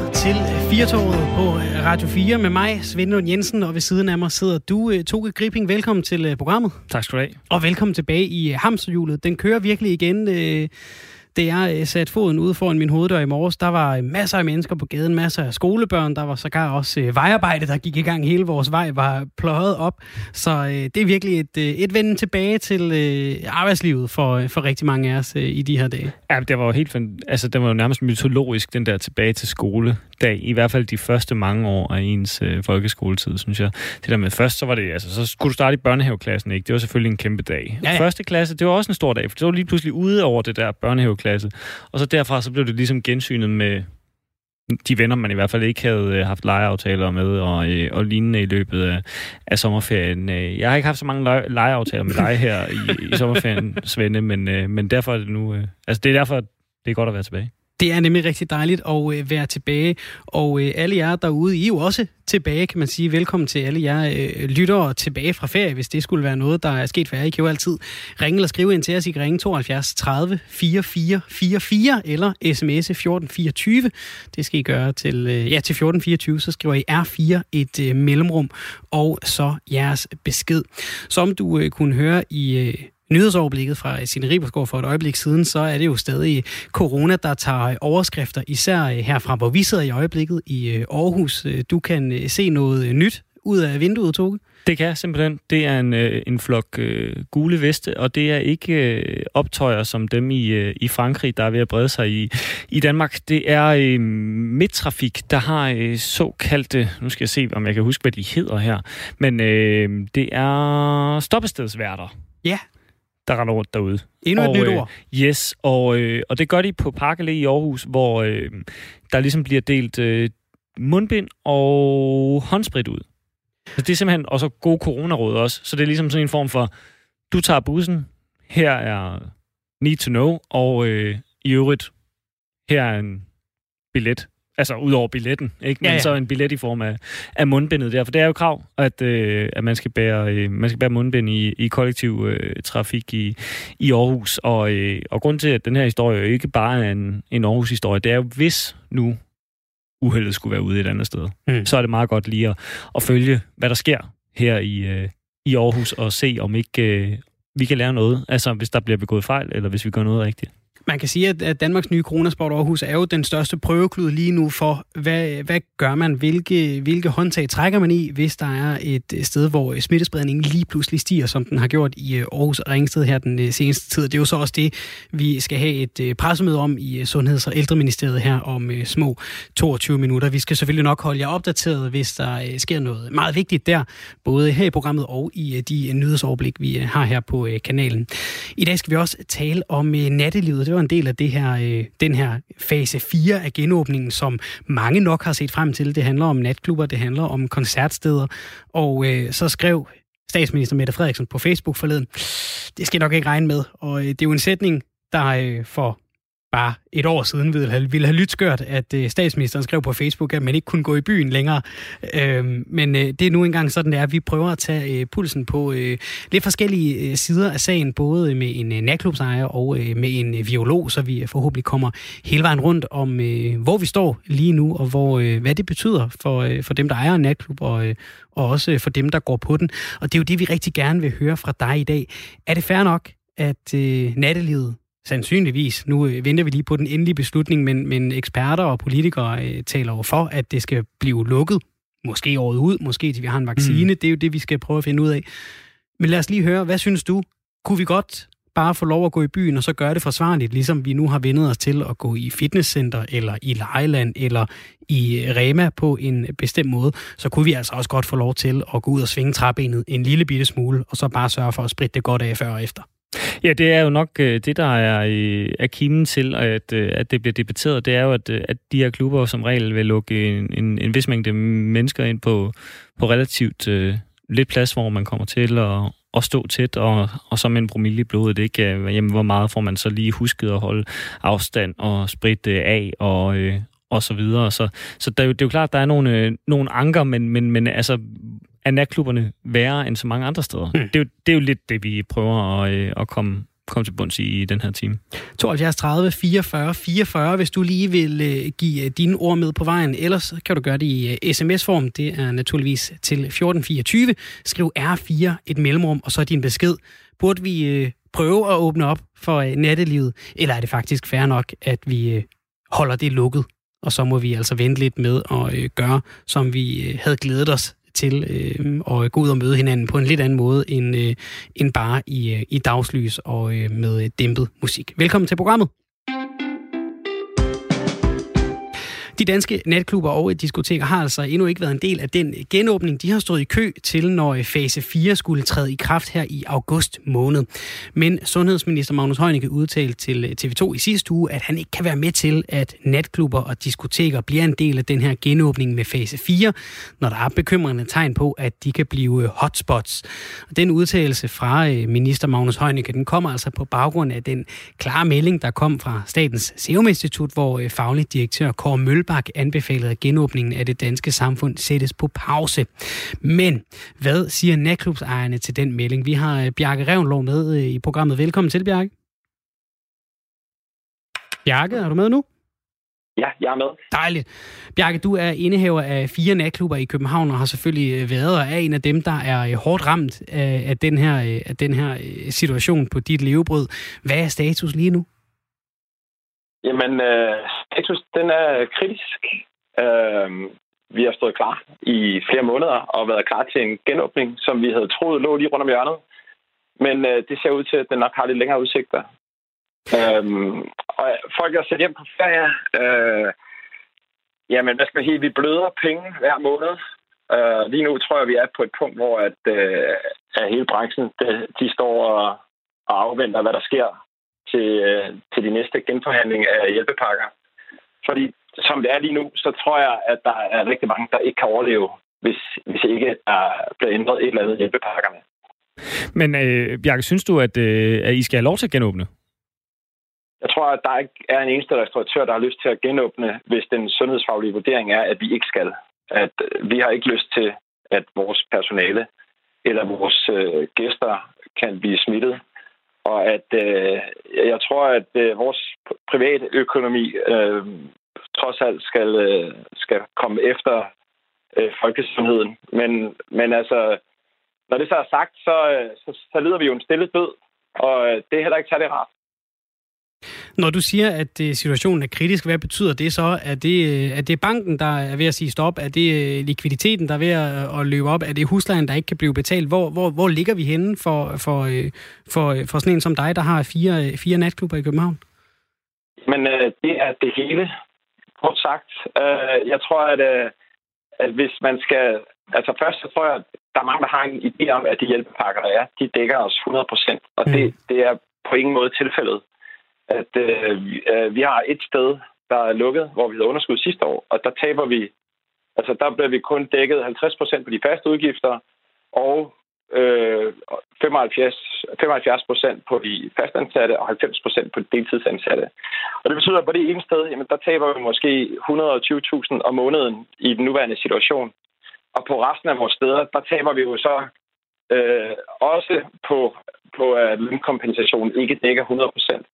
lytter til Firtoget på Radio 4 med mig, Svend Lund Jensen, og ved siden af mig sidder du, Toge Gripping. Velkommen til programmet. Tak skal du have. Og velkommen tilbage i hamsterhjulet. Den kører virkelig igen. Det jeg satte foden ude foran min hoveddør i morges, der var masser af mennesker på gaden, masser af skolebørn, der var sågar også øh, vejarbejde, der gik i gang. Hele vores vej var pløjet op. Så øh, det er virkelig et, øh, et vende tilbage til øh, arbejdslivet for, øh, for rigtig mange af os øh, i de her dage. Ja, det var jo helt altså det var jo nærmest mytologisk, den der tilbage til skole dag, i hvert fald de første mange år af ens øh, folkeskoletid, synes jeg. Det der med først, så var det, altså, så skulle du starte i børnehaveklassen, ikke? Det var selvfølgelig en kæmpe dag. Ja, ja. Første klasse, det var også en stor dag, for det var lige pludselig ude over det der klasse. Og så derfra, så blev det ligesom gensynet med de venner, man i hvert fald ikke havde øh, haft legeaftaler med og, øh, og lignende i løbet af, af sommerferien. Øh, jeg har ikke haft så mange lege, legeaftaler med dig her i, i sommerferien, Svende, men, øh, men derfor er det nu... Øh, altså, det er derfor, det er godt at være tilbage. Det er nemlig rigtig dejligt at øh, være tilbage, og øh, alle jer derude, I er jo også tilbage, kan man sige. Velkommen til alle jer øh, lyttere tilbage fra ferie, hvis det skulle være noget, der er sket for jer. I kan jo altid ringe eller skrive ind til os. I kan ringe 72 30 44 44 eller sms 1424. Det skal I gøre til, øh, ja, til 1424, så skriver I R4 et øh, mellemrum, og så jeres besked. Som du øh, kunne høre i... Øh, nyhedsoverblikket fra Signe Ribersgaard for et øjeblik siden, så er det jo stadig corona, der tager overskrifter, især herfra, hvor vi sidder i øjeblikket i øh, Aarhus. Du kan øh, se noget nyt ud af vinduet, Toge. Det kan jeg simpelthen. Det er en, øh, en flok øh, gule veste, og det er ikke øh, optøjer som dem i, øh, i Frankrig, der er ved at brede sig i, i Danmark. Det er øh, midtrafik, der har øh, såkaldte, nu skal jeg se, om jeg kan huske, hvad de hedder her, men øh, det er stoppestedsværter. Ja der render rundt derude. Endnu et nyt øh, ord. Yes, og, øh, og det gør de på Park i Aarhus, hvor øh, der ligesom bliver delt øh, mundbind og håndsprit ud. Så det er simpelthen også god coronaråd også. Så det er ligesom sådan en form for, du tager bussen, her er need to know, og øh, i øvrigt, her er en billet Altså ud over billetten, ikke? Men ja, ja. så en billet i form af, af mundbindet der. For det er jo krav, at, øh, at man skal bære, øh, man skal bære mundbind i, i kollektiv øh, trafik i, i Aarhus. Og, øh, og grund til, at den her historie jo ikke bare er en, en Aarhus-historie, det er jo, hvis nu uheldet skulle være ude et andet sted, mm. så er det meget godt lige at, at følge, hvad der sker her i, øh, i Aarhus, og se, om ikke øh, vi kan lære noget. Altså, hvis der bliver begået fejl, eller hvis vi gør noget rigtigt. Man kan sige, at Danmarks nye Coronasport Aarhus er jo den største prøveklud lige nu for, hvad, hvad gør man, hvilke, hvilke håndtag trækker man i, hvis der er et sted, hvor smittespredningen lige pludselig stiger, som den har gjort i øh, Aarhus og Ringsted her den øh, seneste tid. Det er jo så også det, vi skal have et øh, pressemøde om i Sundheds- og Ældreministeriet her om små 22 minutter. Vi skal selvfølgelig nok holde jer opdateret, hvis der sker noget meget vigtigt der, både her i programmet og i de nyhedsoverblik, vi har her på kanalen. I dag skal vi også tale om nattelivet. Det var en del af det her, øh, den her fase 4 af genåbningen, som mange nok har set frem til. Det handler om natklubber, det handler om koncertsteder. Og øh, så skrev statsminister Mette Frederiksen på Facebook forleden, det skal jeg nok ikke regne med. Og øh, det er jo en sætning, der øh, for bare et år siden ville have, ville have lyttet skørt, at øh, statsministeren skrev på Facebook, at man ikke kunne gå i byen længere. Øh, men øh, det er nu engang sådan, det er. Vi prøver at tage øh, pulsen på øh, lidt forskellige øh, sider af sagen, både med en øh, natklubsejer og øh, med en øh, violog, så vi øh, forhåbentlig kommer hele vejen rundt om, øh, hvor vi står lige nu, og hvor, øh, hvad det betyder for, øh, for dem, der ejer en natklub, og, øh, og også for dem, der går på den. Og det er jo det, vi rigtig gerne vil høre fra dig i dag. Er det fair nok, at øh, nattelivet Sandsynligvis. Nu øh, venter vi lige på den endelige beslutning, men, men eksperter og politikere øh, taler jo for, at det skal blive lukket. Måske året ud, måske til vi har en vaccine. Mm. Det er jo det, vi skal prøve at finde ud af. Men lad os lige høre, hvad synes du? Kunne vi godt bare få lov at gå i byen, og så gøre det forsvarligt, ligesom vi nu har vendet os til at gå i fitnesscenter, eller i lejeland, eller i Rema på en bestemt måde, så kunne vi altså også godt få lov til at gå ud og svinge træbenet en lille bitte smule, og så bare sørge for at spritte det godt af før og efter. Ja, det er jo nok øh, det, der er, øh, er kimen til, at, øh, at det bliver debatteret. Det er jo, at, øh, at de her klubber som regel vil lukke en, en, en vis mængde mennesker ind på, på relativt uh, lidt plads, hvor man kommer til at, at stå tæt, og, og så med en promille i blodet, ikke? Jamen, hvor meget får man så lige husket at holde afstand og spritte af og, øh, og så videre. Så, så det, er jo, det er jo klart, at der er nogle, nogle anker, men, men, men altså, er natklubberne værre end så mange andre steder? Mm. Det, er jo, det er jo lidt det, vi prøver at, øh, at komme komme til bunds i, i den her time. 72 30 44 44, hvis du lige vil øh, give øh, dine ord med på vejen. Ellers kan du gøre det i øh, sms-form. Det er naturligvis til 1424. Skriv R4 et mellemrum, og så din besked. Burde vi øh, prøve at åbne op for øh, nattelivet, eller er det faktisk fair nok, at vi øh, holder det lukket? Og så må vi altså vente lidt med at øh, gøre, som vi øh, havde glædet os til øh, at gå ud og møde hinanden på en lidt anden måde end, øh, end bare i, øh, i dagslys og øh, med dæmpet musik. Velkommen til programmet. De danske natklubber og diskoteker har altså endnu ikke været en del af den genåbning, de har stået i kø til, når øh, fase 4 skulle træde i kraft her i august måned. Men sundhedsminister Magnus Heunicke udtalte til øh, TV2 i sidste uge, at han ikke kan være med til, at natklubber og diskoteker bliver en del af den her genåbning med fase 4, når der er bekymrende tegn på, at de kan blive øh, hotspots. Den udtalelse fra minister Magnus Heunicke, den kommer altså på baggrund af den klare melding, der kom fra Statens Serum Institut, hvor faglig direktør Kåre Mølle Mølbak anbefalede, at genåbningen af det danske samfund sættes på pause. Men hvad siger natklubsejerne til den melding? Vi har øh, Bjarke Revnlov med øh, i programmet. Velkommen til, Bjarke. Bjarke, er du med nu? Ja, jeg er med. Dejligt. Bjarke, du er indehaver af fire natklubber i København og har selvfølgelig øh, været og er en af dem, der er hårdt ramt af, den, her, af den her situation på dit levebrød. Hvad er status lige nu? Jamen, øh, status den er kritisk. Øh, vi har stået klar i flere måneder og været klar til en genåbning, som vi havde troet lå lige rundt om hjørnet. Men øh, det ser ud til, at den nok har lidt længere udsigter. Øh, og folk er sat hjem på ferie. Øh, jamen, hvad skal man Vi bløder penge hver måned. Øh, lige nu tror jeg, vi er på et punkt, hvor at, øh, at hele branchen de, de står og, og afventer, hvad der sker til, øh, til de næste genforhandling af hjælpepakker. Fordi som det er lige nu, så tror jeg, at der er rigtig mange, der ikke kan overleve, hvis, hvis ikke der bliver ændret et eller andet hjælpepakkerne. Men øh, Bjarke, synes du, at, øh, at I skal have lov til at genåbne? Jeg tror, at der ikke er en eneste restauratør, der har lyst til at genåbne, hvis den sundhedsfaglige vurdering er, at vi ikke skal. At øh, vi har ikke lyst til, at vores personale eller vores øh, gæster kan blive smittet og at øh, jeg tror, at øh, vores private økonomi øh, trods alt skal, øh, skal komme efter øh, folkesundheden. Men, men altså, når det så er sagt, så, øh, så, så lider vi jo en stille død, og øh, det er heller ikke særlig rart. Når du siger, at øh, situationen er kritisk, hvad betyder det så? Er det, øh, er det banken, der er ved at sige stop? Er det øh, likviditeten, der er ved at, løbe op? Er det huslejen, der ikke kan blive betalt? Hvor, hvor, hvor ligger vi henne for, for, for, for sådan en som dig, der har fire, fire natklubber i København? Men øh, det er det hele, kort sagt. Øh, jeg tror, at, øh, at hvis man skal... Altså først så tror jeg, at der er mange, der har en idé om, at de hjælpepakker, der er, de dækker os 100 procent. Og mm. det, det er på ingen måde tilfældet at øh, øh, vi har et sted, der er lukket, hvor vi havde underskud sidste år, og der taber vi, altså der bliver vi kun dækket 50 procent på de faste udgifter, og øh, 75, 75 procent på de fastansatte og 90 procent på de deltidsansatte. Og det betyder, at på det ene sted, jamen, der taber vi måske 120.000 om måneden i den nuværende situation. Og på resten af vores steder, der taber vi jo så øh, også på, på øh, at lønkompensationen ikke dækker 100 procent.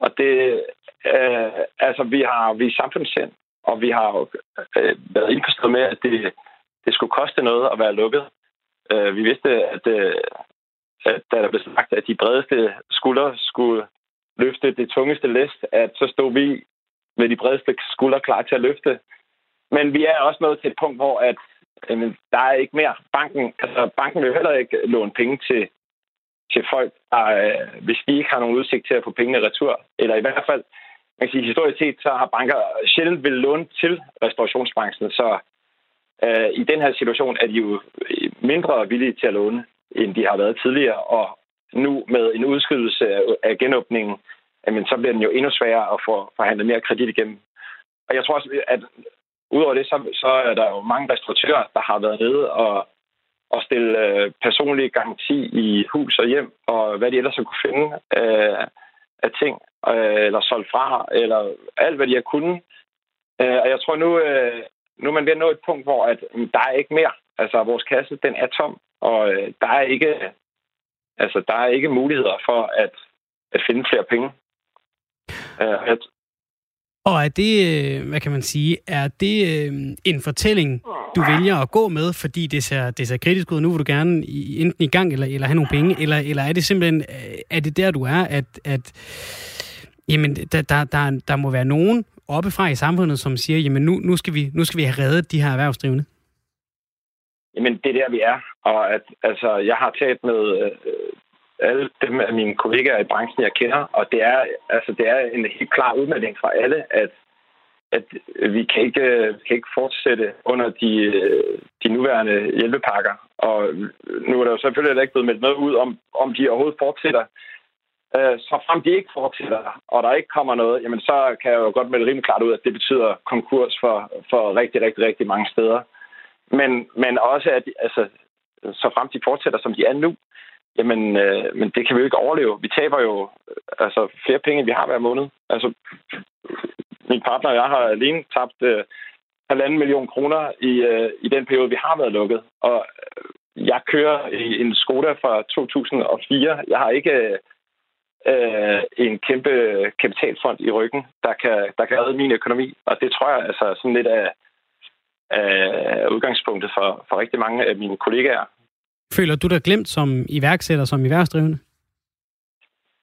Og det, øh, altså, vi har vi er samfundssind, og vi har jo øh, været indforstået med, at det, det skulle koste noget at være lukket. Øh, vi vidste, at, øh, at da der blev sagt, at de bredeste skuldre skulle løfte det tungeste læst, at så stod vi med de bredeste skuldre klar til at løfte. Men vi er også nået til et punkt, hvor at, øh, der er ikke mere. Banken, altså, banken vil heller ikke låne penge til til folk, der, øh, hvis de ikke har nogen udsigt til at få pengene retur. Eller i hvert fald, man kan sige, historisk set, så har banker sjældent vil låne til restaurationsbranchen, så øh, i den her situation er de jo mindre villige til at låne, end de har været tidligere, og nu med en udskydelse af genåbningen, jamen, så bliver den jo endnu sværere at få forhandlet mere kredit igennem. Og jeg tror også, at udover det, så, så er der jo mange restauratører, der har været nede og og stille øh, personlig garanti i hus og hjem, og hvad de ellers har kunne finde øh, af ting, øh, eller solgt fra, eller alt, hvad de har kunnet. Øh, og jeg tror nu, øh, nu er man ved at nå et punkt, hvor at, øh, der er ikke mere. Altså, vores kasse, den er tom, og øh, der er ikke altså, der er ikke muligheder for, at, at finde flere penge. Øh, at... Og er det, øh, hvad kan man sige, er det øh, en fortælling, du vælger at gå med, fordi det ser, det ser kritisk ud, nu vil du gerne enten i gang eller, eller have nogle penge, eller, eller er det simpelthen, øh, er det der du er, at, at jamen, der, der, der, der må være nogen oppefra i samfundet, som siger, jamen nu, nu, skal vi, nu skal vi have reddet de her erhvervsdrivende? Jamen, det er der, vi er. Og at, altså, jeg har talt med øh, alle dem af mine kollegaer i branchen, jeg kender, og det er, altså, det er en helt klar udmelding fra alle, at, at vi kan ikke, kan ikke fortsætte under de, de nuværende hjælpepakker. Og nu er der jo selvfølgelig heller ikke blevet meldt noget ud om, om de overhovedet fortsætter. Øh, så frem de ikke fortsætter, og der ikke kommer noget, jamen så kan jeg jo godt melde rimelig klart ud, at det betyder konkurs for, for rigtig, rigtig, rigtig mange steder. Men, men også, at altså, så frem de fortsætter, som de er nu, jamen, øh, men det kan vi jo ikke overleve. Vi taber jo øh, altså, flere penge, end vi har hver måned. Altså, min partner og jeg har alene tabt øh, halvanden million kroner i, øh, i den periode, vi har været lukket. Og øh, jeg kører i en Skoda fra 2004. Jeg har ikke øh, en kæmpe kapitalfond i ryggen, der kan, der kan redde min økonomi. Og det tror jeg altså sådan lidt af, af udgangspunktet for, for rigtig mange af mine kollegaer. Føler du dig glemt som iværksætter, som iværksdrivende?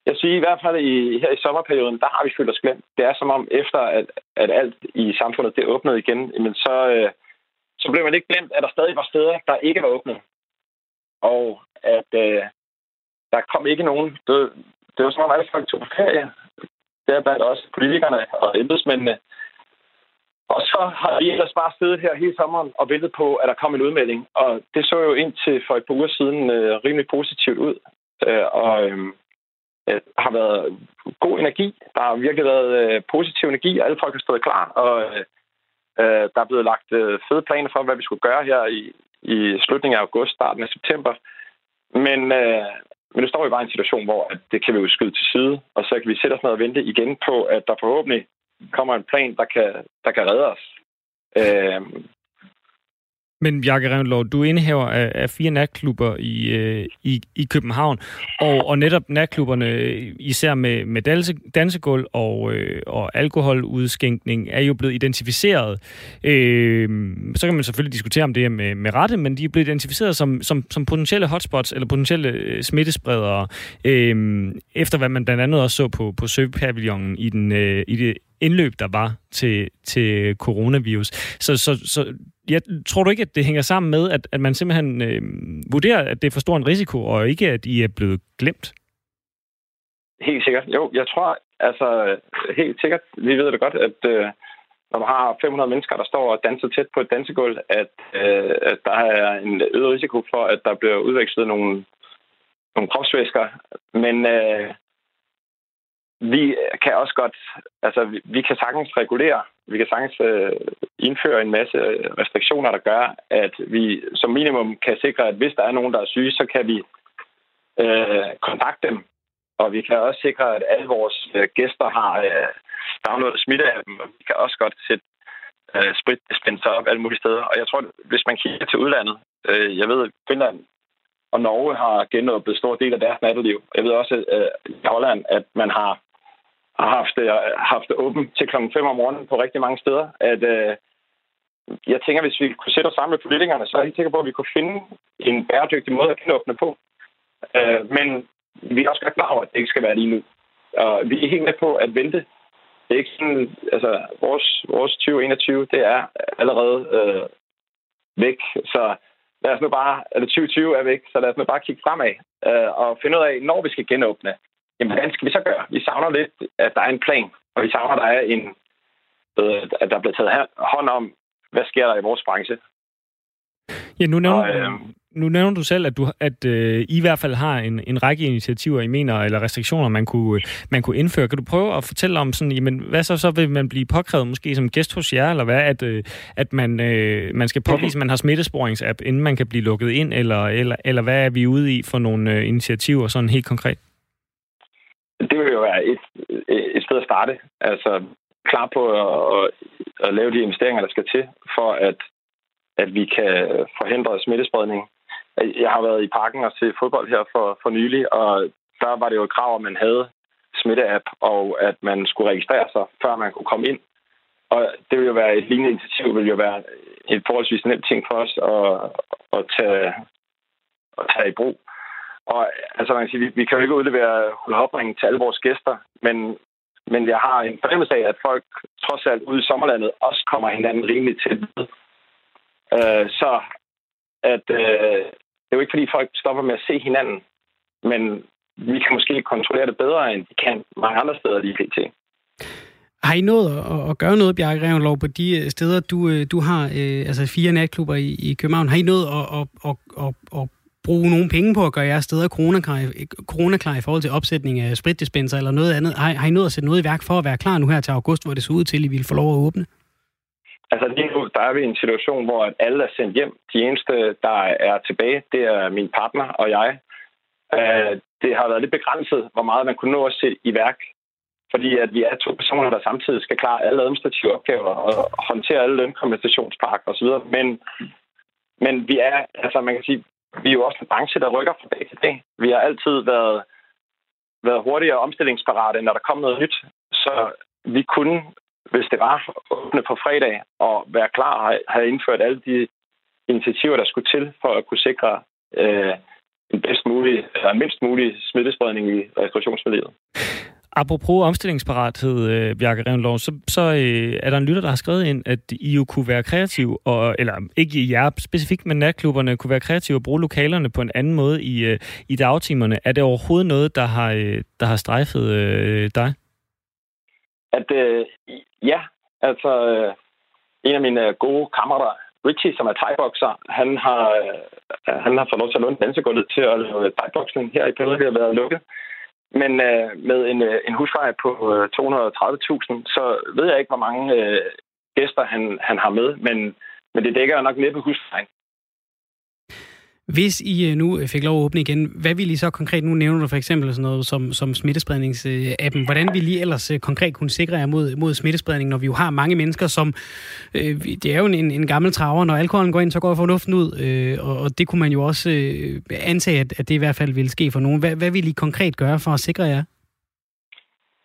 Jeg siger i hvert fald i, her i sommerperioden, der har vi følt os glemt. Det er som om efter, at, at alt i samfundet det åbnede igen, men så, øh, så blev man ikke glemt, at der stadig var steder, der ikke var åbnet. Og at øh, der kom ikke nogen. Det, det var som om alle folk tog på ferie. Det er blandt også politikerne og embedsmændene. Og så har vi ellers bare siddet her hele sommeren og ventet på, at der kom en udmelding. Og det så jo indtil for et par uger siden øh, rimelig positivt ud. Øh, og øhm, øh, har været god energi. Der har virkelig været øh, positiv energi. Alle folk har stået klar. Og øh, øh, der er blevet lagt øh, fede planer for, hvad vi skulle gøre her i, i slutningen af august, starten af september. Men, øh, men nu står vi bare i en situation, hvor at det kan vi jo skyde til side, og så kan vi sætte os ned og vente igen på, at der forhåbentlig kommer en plan, der kan, der kan redde os. Øh, men Bjarke Revnlov, du er indehaver af, af fire natklubber i, øh, i, i København, og, og netop natklubberne, især med, med danse, dansegulv og, øh, og alkoholudskænkning, er jo blevet identificeret. Øh, så kan man selvfølgelig diskutere om det er med, med rette, men de er blevet identificeret som, som, som potentielle hotspots eller potentielle øh, smittespredere, øh, efter hvad man blandt andet også så på, på Søpavillonen i, den, øh, i det indløb, der var til, til coronavirus. Så, så, så jeg tror du ikke, at det hænger sammen med, at, at man simpelthen øh, vurderer, at det er for stor en risiko, og ikke, at I er blevet glemt? Helt sikkert. Jo, jeg tror, altså helt sikkert, vi ved det godt, at øh, når man har 500 mennesker, der står og danser tæt på et dansegulv, at, øh, at der er en øget risiko for, at der bliver udvekslet nogle, nogle kropsvæsker. Men øh, vi kan også godt, altså vi, vi kan sagtens regulere, vi kan sagtens øh, indføre en masse restriktioner, der gør, at vi som minimum kan sikre, at hvis der er nogen, der er syge, så kan vi øh, kontakte dem. Og vi kan også sikre, at alle vores øh, gæster har øh, downloadet smitte af dem, og vi kan også godt sætte øh, spritdispenser op alle mulige steder. Og jeg tror, hvis man kigger til udlandet, øh, jeg ved, Finland og Norge har genåbnet stor del af deres natteliv. Jeg ved også øh, i Holland, at man har har haft, øh, haft åbent til klokken 5 om morgenen på rigtig mange steder. At, øh, jeg tænker, hvis vi kunne sætte os sammen med politikerne, så er jeg helt sikker på, at vi kunne finde en bæredygtig måde at genåbne på. Øh, men vi er også godt klar over, at det ikke skal være lige nu. Og vi er helt med på at vente. Det er ikke sådan, altså vores, vores 2021, det er allerede øh, væk. Så lad os nu bare, eller 2020 er væk, så lad os nu bare kigge fremad øh, og finde ud af, når vi skal genåbne, jamen hvordan skal vi så gøre? Vi savner lidt, at der er en plan, og vi savner, at der er en, at der bliver taget hånd om, hvad sker der i vores branche. Ja, nu nævner, og, øh, nu nævner du selv, at, du, at øh, I i hvert fald har en, en række initiativer, I mener, eller restriktioner, man kunne, man kunne indføre. Kan du prøve at fortælle om, sådan, jamen, hvad så, så vil man blive påkrævet måske som gæst hos jer, eller hvad, at, øh, at man, øh, man skal påvise, at man har smittesporingsapp, inden man kan blive lukket ind, eller, eller, eller hvad er vi ude i for nogle øh, initiativer, sådan helt konkret? Det vil jo være et, et sted at starte. Altså klar på at, at lave de investeringer, der skal til, for at, at vi kan forhindre smittespredning. Jeg har været i parken og se fodbold her for, for nylig, og der var det jo et krav, at man havde smitteapp, og at man skulle registrere sig, før man kunne komme ind. Og det vil jo være et lignende initiativ, vil jo være en forholdsvis nem ting for os at, at, tage, at tage i brug. Og altså, man kan sige, vi, vi kan jo ikke udlevere hulhopringen til alle vores gæster, men, men jeg har en fornemmelse af, at folk trods alt ude i sommerlandet også kommer hinanden rimelig til. Øh, så at øh, det er jo ikke, fordi folk stopper med at se hinanden, men vi kan måske kontrollere det bedre, end de kan mange andre steder lige pt. Har I nået at, at gøre noget, Bjarke Revenlov, på de øh, steder, du, øh, du har, øh, altså fire natklubber i, i København? Har I nået at, at, at, at, at bruge nogle penge på at gøre jeres steder coronaklar, coronaklar i forhold til opsætning af spritdispenser eller noget andet? Har, har I nået at sætte noget i værk for at være klar nu her til august, hvor det så ud til, at I ville få lov at åbne? Altså lige nu, der er vi i en situation, hvor alle er sendt hjem. De eneste, der er tilbage, det er min partner og jeg. Øh, det har været lidt begrænset, hvor meget man kunne nå at sætte i værk. Fordi at vi er to personer, der samtidig skal klare alle administrative opgaver og håndtere alle lønkompensationspakker osv. Men, men vi er, altså man kan sige, vi er jo også en branche, der rykker fra dag til dag. Vi har altid været, været hurtigere omstillingsparate, når der kom noget nyt. Så vi kunne, hvis det var, åbne på fredag og være klar og have indført alle de initiativer, der skulle til for at kunne sikre øh, en bedst mulig, eller mindst mulig smittespredning i restaurationsmiljøet. Apropos omstillingsparathed, øh, Bjarke Revnlov, så, så øh, er der en lytter, der har skrevet ind, at I jo kunne være kreativ, og, eller ikke i jer specifikt, men natklubberne kunne være kreative og bruge lokalerne på en anden måde i, øh, i dagtimerne. Er det overhovedet noget, der har, øh, der har strejfet øh, dig? At øh, ja, altså øh, en af mine øh, gode kammerater, Richie, som er thai han har, øh, han har fået lov til at låne dansegulvet til at lave thai her i Pelle, det har været lukket. Men øh, med en, øh, en husleje på øh, 230.000, så ved jeg ikke, hvor mange øh, gæster han, han har med, men, men det dækker nok næppe huslejen. Hvis I øh, nu øh, fik lov at åbne igen, hvad vil I så konkret, nu nævner du for eksempel sådan noget som, som smittespredningsappen, hvordan vil I ellers øh, konkret kunne sikre jer mod, mod smittespredning, når vi jo har mange mennesker, som, øh, det er jo en, en gammel traver, når alkoholen går ind, så går fornuften ud, øh, og, og det kunne man jo også øh, antage, at, at det i hvert fald vil ske for nogen. Hvad, hvad vil I konkret gøre for at sikre jer?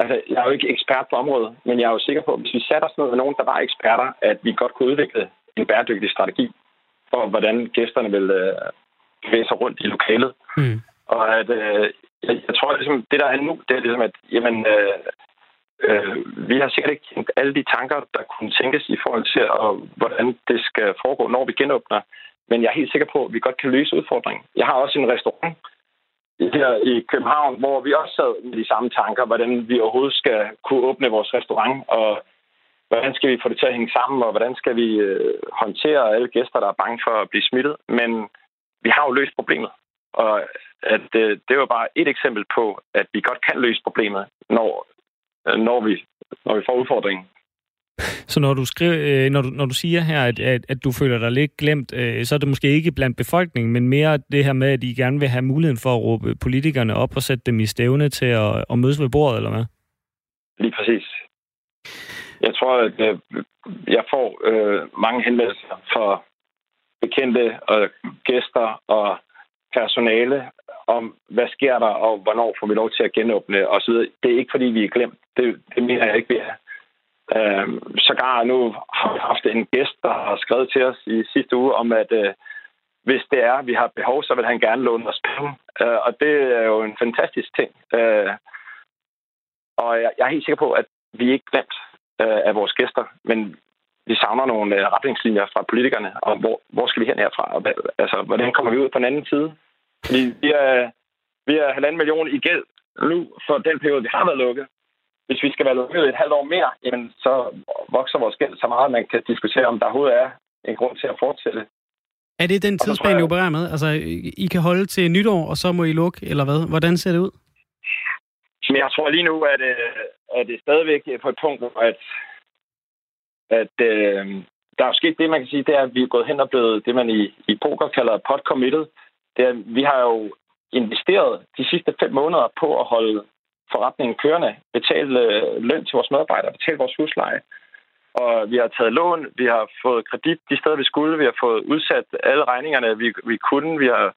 Altså, jeg er jo ikke ekspert på området, men jeg er jo sikker på, at hvis vi satte os ned med nogen, der var eksperter, at vi godt kunne udvikle en bæredygtig strategi for, hvordan gæsterne vil øh, bevæge sig rundt i lokalet. Mm. Og at, øh, jeg, jeg tror, ligesom, det der er nu, det er ligesom, at jamen, øh, øh, vi har sikkert ikke tænkt alle de tanker, der kunne tænkes i forhold til, og, hvordan det skal foregå, når vi genåbner. Men jeg er helt sikker på, at vi godt kan løse udfordringen. Jeg har også en restaurant her i København, hvor vi også sad med de samme tanker, hvordan vi overhovedet skal kunne åbne vores restaurant, og hvordan skal vi få det til at hænge sammen, og hvordan skal vi øh, håndtere alle gæster, der er bange for at blive smittet. Men vi har jo løst problemet. Og at det, det er jo bare et eksempel på, at vi godt kan løse problemet, når, når, vi, når vi får udfordringen. Så når du, skriver, øh, når du, når du siger her, at, at, at du føler dig lidt glemt, øh, så er det måske ikke blandt befolkningen, men mere det her med, at I gerne vil have muligheden for at råbe politikerne op og sætte dem i stævne til at, at mødes ved bordet, eller hvad? Lige præcis. Jeg tror, at øh, jeg får øh, mange henvendelser fra bekendte og gæster og personale om, hvad sker der, og hvornår får vi lov til at genåbne osv. Det er ikke, fordi vi er glemt. Det, det mener jeg ikke, vi er. Øhm, sågar nu har vi haft en gæst, der har skrevet til os i sidste uge om, at øh, hvis det er, vi har behov, så vil han gerne låne os penge. Øh, og det er jo en fantastisk ting. Øh, og jeg, jeg er helt sikker på, at vi er ikke glemt øh, af vores gæster, men vi savner nogle øh, retningslinjer fra politikerne, og hvor, hvor skal vi hen herfra? Altså, hvordan kommer vi ud på den anden side? Fordi vi er, vi er halvanden million i gæld nu for den periode, vi har været lukket. Hvis vi skal være lukket et halvt år mere, jamen, så vokser vores gæld så meget, at man kan diskutere, om der overhovedet er en grund til at fortsætte. Er det den tidsplan, I opererer med? Altså, I kan holde til nytår, og så må I lukke, eller hvad? Hvordan ser det ud? Men jeg tror lige nu, at, øh, at det er stadigvæk på et punkt, hvor at at øh, der er sket det, man kan sige, det er, at vi er gået hen og blevet det, man i, i poker kalder pot committed. Det er, vi har jo investeret de sidste fem måneder på at holde forretningen kørende, betale øh, løn til vores medarbejdere, betale vores husleje. Og vi har taget lån, vi har fået kredit de steder, vi skulle, vi har fået udsat alle regningerne, vi, vi kunne, vi har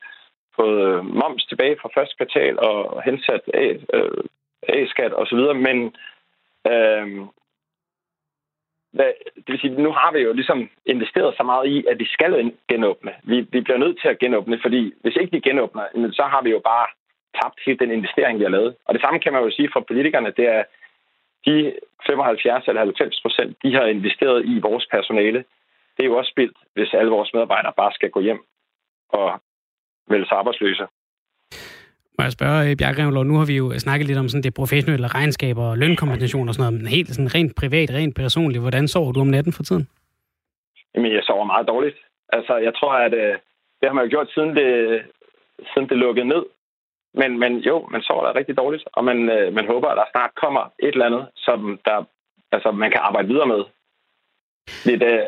fået øh, moms tilbage fra første kvartal og hensat A, øh, A-skat osv., men øh, hvad, det vil sige, nu har vi jo ligesom investeret så meget i, at vi skal genåbne. Vi, vi bliver nødt til at genåbne, fordi hvis ikke vi genåbner, så har vi jo bare tabt hele den investering, vi har lavet. Og det samme kan man jo sige for politikerne, det er, de 75 eller 90 procent, de har investeret i vores personale. Det er jo også spildt, hvis alle vores medarbejdere bare skal gå hjem og vælge sig arbejdsløse. Må jeg spørge, øh, Bjarke Revlov, nu har vi jo snakket lidt om sådan det professionelle regnskab og lønkompensation og sådan noget, men helt sådan rent privat, rent personligt, hvordan sover du om natten for tiden? Jamen, jeg sover meget dårligt. Altså, jeg tror, at øh, det har man jo gjort siden det, siden det lukkede ned. Men, men jo, man sover da rigtig dårligt, og man, øh, man håber, at der snart kommer et eller andet, som der, altså, man kan arbejde videre med. Det, det, øh,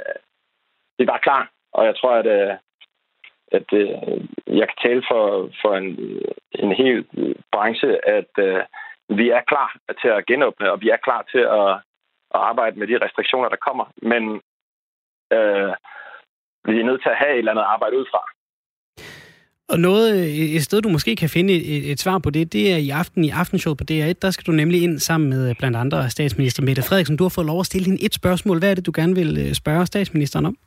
det er bare klar, og jeg tror, at, øh, at øh, jeg kan tale for, for en, en hel branche, at øh, vi er klar til at genåbne, og vi er klar til at, at arbejde med de restriktioner, der kommer. Men øh, vi er nødt til at have et eller andet arbejde ud fra. Og noget, et sted, du måske kan finde et, et svar på det, det er i aften i Aftenshowet på DR1. Der skal du nemlig ind sammen med blandt andre statsminister Mette Frederiksen. Du har fået lov at stille hende et spørgsmål. Hvad er det, du gerne vil øh, spørge statsministeren om?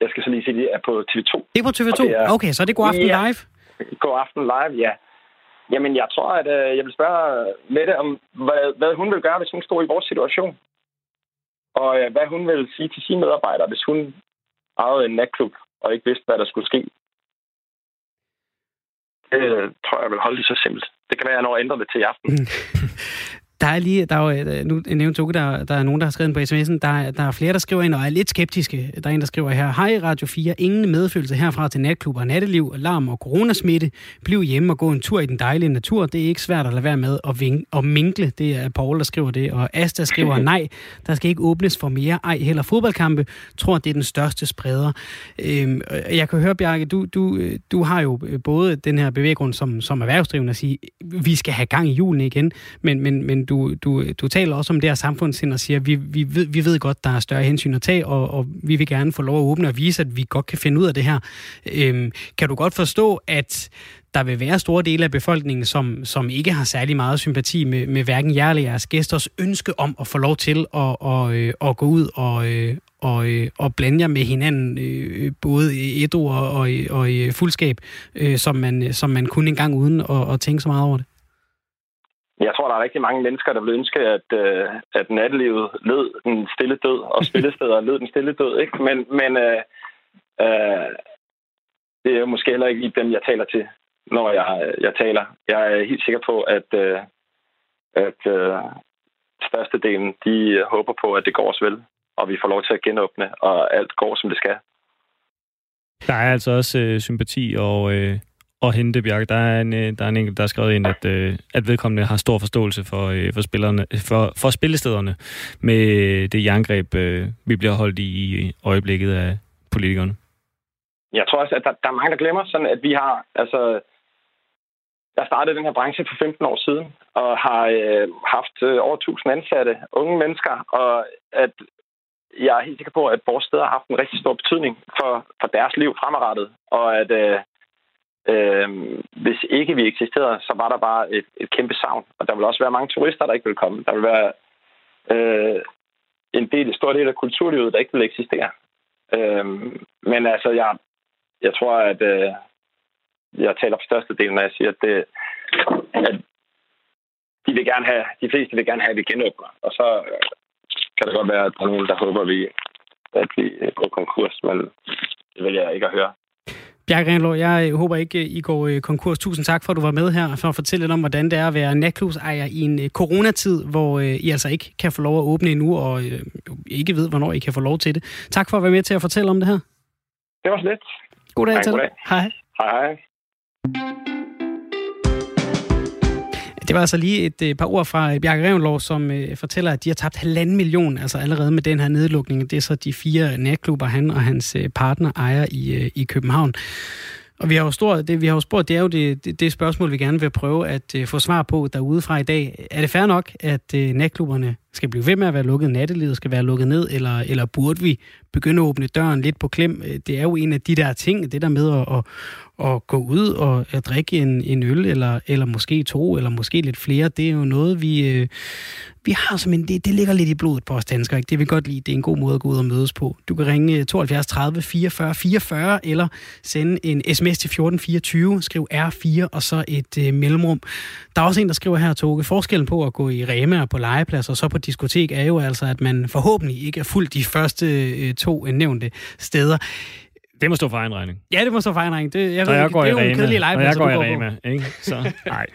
Jeg skal så lige sige, at det er på TV2. Det er på TV2? Er, okay, så det går aften ja, live? God aften live, ja. Jamen, jeg tror, at øh, jeg vil spørge Mette om, hvad, hvad hun vil gøre, hvis hun stod i vores situation. Og øh, hvad hun vil sige til sine medarbejdere, hvis hun ejede en natklub og ikke vidste, hvad der skulle ske. Det tror jeg, jeg vil holde det så simpelt. Det kan være, at jeg når at ændre det til i aften. Der er lige, der er jo, øh, nu nævnte du, der, der er nogen, der har skrevet på sms'en, der, der er flere, der skriver ind og er lidt skeptiske. Der er en, der skriver her, Hej Radio 4, ingen medfølelse herfra til natklubber, natteliv, larm og coronasmitte. Bliv hjemme og gå en tur i den dejlige natur. Det er ikke svært at lade være med at, ving, at minkle. Det er Paul, der skriver det. Og Asta skriver, nej, der skal ikke åbnes for mere, ej heller fodboldkampe. Tror, det er den største spreder. Øhm, jeg kan høre, Bjarke, du, du, du har jo både den her bevæggrund som, som erhvervsdrivende at sige, vi skal have gang i julen igen, men, men, men du, du, du taler også om det her samfundssind og siger, vi, vi, ved, vi ved godt, der er større hensyn at tage, og, og vi vil gerne få lov at åbne og vise, at vi godt kan finde ud af det her. Øhm, kan du godt forstå, at der vil være store dele af befolkningen, som, som ikke har særlig meget sympati med, med hverken jer eller jeres gæsters ønske om at få lov til at, at, at, at gå ud og, øh, og, øh, og blande jer med hinanden, både i et ord og, og, og i fuldskab, som man, som man kunne engang uden at, at tænke så meget over det? Jeg tror, der er rigtig mange mennesker, der vil ønske, at, øh, at nattelivet led den stille død, og spillesteder led den stille død. Ikke? Men, men øh, øh, det er jo måske heller ikke dem, jeg taler til, når jeg, jeg taler. Jeg er helt sikker på, at, øh, at øh, størstedelen de håber på, at det går os vel, og vi får lov til at genåbne, og alt går, som det skal. Der er altså også øh, sympati og øh, at hente, Bjarke. Der er en, øh, der er en enkelt, der har skrevet ind, at, øh, at vedkommende har stor forståelse for, øh, for, spillerne, for, for spillestederne med øh, det jerngreb, øh, vi bliver holdt i, i øjeblikket af politikerne. Jeg tror også, at der, der er mange, der glemmer sådan, at vi har, altså, jeg startede den her branche for 15 år siden, og har øh, haft øh, over 1000 ansatte, unge mennesker, og at jeg er helt sikker på, at vores steder har haft en rigtig stor betydning for, for deres liv fremadrettet, og at øh, Øh, hvis ikke vi eksisterede, så var der bare et, et kæmpe savn. Og der ville også være mange turister, der ikke ville komme. Der ville være øh, en del, stor del af kulturlivet, der ikke ville eksistere. Øh, men altså, jeg, jeg tror, at øh, jeg taler for størstedelen, når jeg siger, at, det, at de, vil gerne have, de fleste vil gerne have, at vi genåbner. Og så øh, kan det godt være, at der er nogen, der håber, at vi, at vi går konkurs, men det vil jeg ikke at høre. Bjarke Renlov, jeg håber ikke, I går øh, konkurs. Tusind tak for, at du var med her, for at fortælle lidt om, hvordan det er at være natklubsejer i en øh, coronatid, hvor øh, I altså ikke kan få lov at åbne endnu, og ikke ved, hvornår I kan få lov til det. Tak for at være med til at fortælle om det her. Det var slet. God dag til dig. Hej. Hej, Det var altså lige et øh, par ord fra øh, Bjarke Revenlov, som øh, fortæller, at de har tabt halvanden million, altså allerede med den her nedlukning. Det er så de fire natklubber, han og hans øh, partner ejer i, øh, i København. Og vi har jo, stor, det, vi har jo spurgt, det er jo det, det, det spørgsmål, vi gerne vil prøve at øh, få svar på derude fra i dag. Er det fair nok, at øh, natklubberne skal blive ved med at være lukket, nattelivet skal være lukket ned, eller, eller burde vi begynde at åbne døren lidt på klem? Øh, det er jo en af de der ting, det der med at, at, at gå ud og at drikke en, en øl, eller, eller måske to, eller måske lidt flere, det er jo noget, vi, øh, vi har som en... det, det ligger lidt i blodet på os danskere. Ikke? Det vil godt lide, det er en god måde at gå ud og mødes på. Du kan ringe 72 30 44 44, eller sende en sms til 1424, skriv R4 og så et øh, mellemrum. Der er også en, der skriver her, Toge, forskellen på at gå i Rema og på legeplads og så på diskotek er jo altså, at man forhåbentlig ikke er fuldt de første øh, to øh, nævnte steder. Det må stå for egen regning. Ja, det må stå for egen regning. Det, jeg ved, jeg går det er jo en kedelig legeplads, jeg går i Rema, ikke? Så, nej.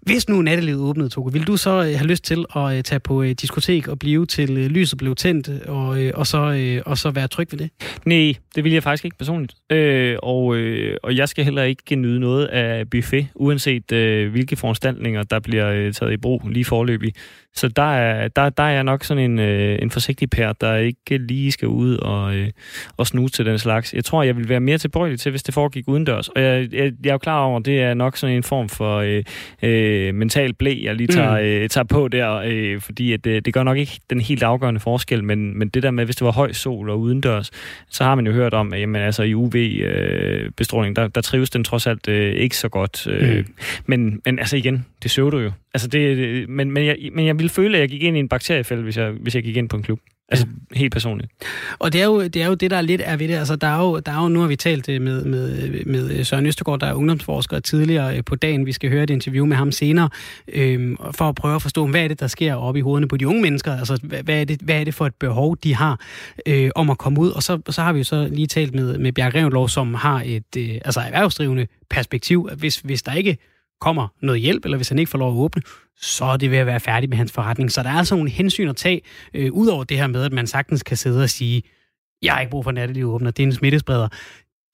Hvis nu nattelivet åbnede, Toge, vil du så øh, have lyst til at øh, tage på øh, diskotek og blive til lyset blev tændt, og, og, så, og så være tryg ved det? Nej, det vil jeg faktisk ikke personligt. Øh, og, øh, og jeg skal heller ikke nyde noget af buffet, uanset øh, hvilke foranstaltninger, der bliver øh, taget i brug lige forløbig. Så der er, der, der er jeg nok sådan en, øh, en forsigtig pær, der ikke lige skal ud og, øh, og snuse til den slags. Jeg tror, jeg vil være mere tilbøjelig til, hvis det foregik udendørs. Og jeg, jeg, jeg er jo klar over, at det er nok sådan en form for øh, øh, mental blæ, jeg lige tager, mm. øh, tager på der, øh, fordi at, øh, det gør nok ikke den helt afgørende forskel, men, men det der med, hvis det var høj sol og udendørs, så har man jo hørt om, at jamen, altså, i UV-bestråling, øh, der, der trives den trods alt øh, ikke så godt. Øh, mm. men, men altså igen, det søger du jo. Altså det, men, men, jeg, men jeg ville føle, at jeg gik ind i en bakteriefælde, hvis jeg, hvis jeg gik ind på en klub. Altså helt personligt. Og det er, jo, det er jo det, der er lidt er ved det. Altså, der, er jo, der er jo, nu har vi talt øh, med, med, med Søren Østergaard, der er ungdomsforsker tidligere øh, på dagen. Vi skal høre et interview med ham senere, øhm, for at prøve at forstå, hvad er det, der sker oppe i hovederne på de unge mennesker? Altså, hvad er det, hvad er det for et behov, de har øh, om at komme ud? Og så, så har vi jo så lige talt med, med Bjerg Revenlov, som har et øh, altså erhvervsdrivende perspektiv. Hvis, hvis der ikke kommer noget hjælp, eller hvis han ikke får lov at åbne, så er det ved at være færdig med hans forretning. Så der er altså nogle hensyn at tage, øh, ud over det her med, at man sagtens kan sidde og sige, jeg har ikke brug for natteliv åbner, det er en smittespreder.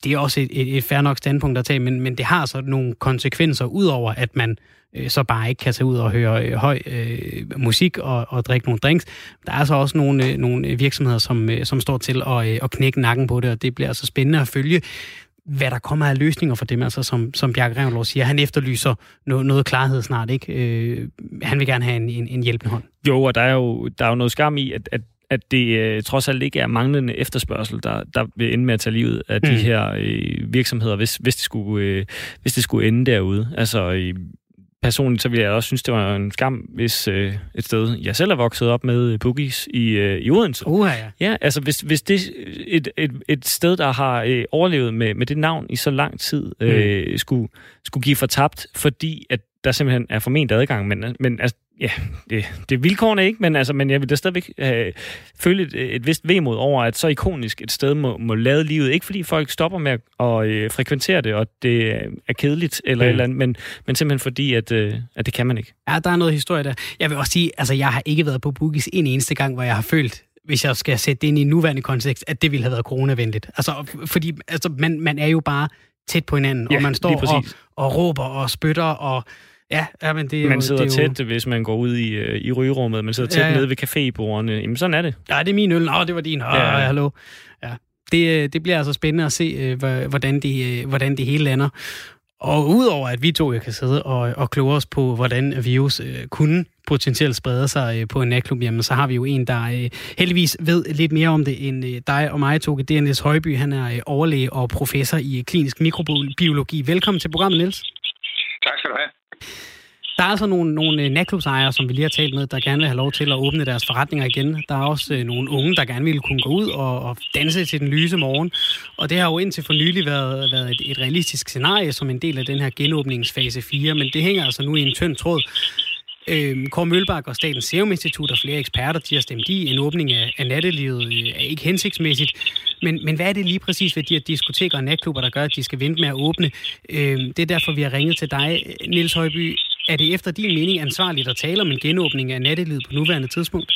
Det er også et, et, et fair nok standpunkt at tage, men, men det har så nogle konsekvenser, udover at man øh, så bare ikke kan tage ud og høre øh, høj øh, musik og, og drikke nogle drinks. Der er så også nogle, øh, nogle virksomheder, som, øh, som står til at, øh, at knække nakken på det, og det bliver altså spændende at følge hvad der kommer af løsninger for dem, altså som, som Bjarke Revnlov siger, han efterlyser noget, noget klarhed snart, ikke? Øh, han vil gerne have en, en, en hjælpende hånd. Jo, og der er jo, der er jo noget skam i, at, at at det øh, trods alt ikke er manglende efterspørgsel, der, der vil ende med at tage livet af mm. de her øh, virksomheder, hvis, hvis, det skulle, øh, hvis det skulle ende derude. Altså, øh, personligt, så ville jeg også synes, det var en skam, hvis øh, et sted, jeg selv er vokset op med øh, boogies i, øh, i Odense. Uh, ja. ja, altså hvis, hvis det et, et, et sted, der har øh, overlevet med, med det navn i så lang tid, øh, mm. skulle, skulle give fortabt, fordi at der simpelthen er forment adgang, men, men altså, ja, det, det er vilkårene ikke, men, altså, men jeg vil da stadigvæk øh, føle et, et vist vemod over, at så ikonisk et sted må, må lade livet. Ikke fordi folk stopper med at øh, frekventere det, og det er kedeligt, eller, mm. eller andet, men, men simpelthen fordi, at, øh, at det kan man ikke. Ja, der er noget historie der. Jeg vil også sige, altså jeg har ikke været på Boogies en eneste gang, hvor jeg har følt, hvis jeg skal sætte det ind i en nuværende kontekst, at det ville have været coronavenligt. Altså, fordi altså, man, man er jo bare tæt på hinanden, ja, og man står og, og råber og spytter og Ja, ja men det er Man sidder det er jo... tæt, hvis man går ud i, øh, i rygerummet. Man sidder tæt ja, ja. nede ved cafébordene. Jamen, sådan er det. Ja, det er min øl. Nå, det var din. Åh, ja. hallo. Ja. Det, øh, det bliver altså spændende at se, øh, hvordan det, hvordan det hele lander. Og udover at vi to kan sidde og, og kloge os på, hvordan virus øh, kunne potentielt sprede sig øh, på en natklub, jamen så har vi jo en, der øh, heldigvis ved lidt mere om det end øh, dig og mig, Toge. Det er Niels Højby. Han er øh, overlæge og professor i klinisk mikrobiologi. Velkommen til programmet, Niels. Tak skal du have. Der er altså nogle, nogle øh, natklubsejere, som vi lige har talt med, der gerne vil have lov til at åbne deres forretninger igen. Der er også øh, nogle unge, der gerne vil kunne gå ud og, og danse til den lyse morgen. Og det har jo indtil for nylig været, været et, et realistisk scenarie som en del af den her genåbningsfase 4, men det hænger altså nu i en tynd tråd. Øh, Kåre Mølbak og Statens Serum Institut og flere eksperter, de har stemt i, en åbning af, af nattelivet øh, er ikke hensigtsmæssigt. Men, men hvad er det lige præcis ved de her diskoteker og natklubber, der gør, at de skal vente med at åbne? Øh, det er derfor, vi har ringet til dig, Niels Højby. Er det efter din mening ansvarligt at tale om en genåbning af nattelivet på nuværende tidspunkt?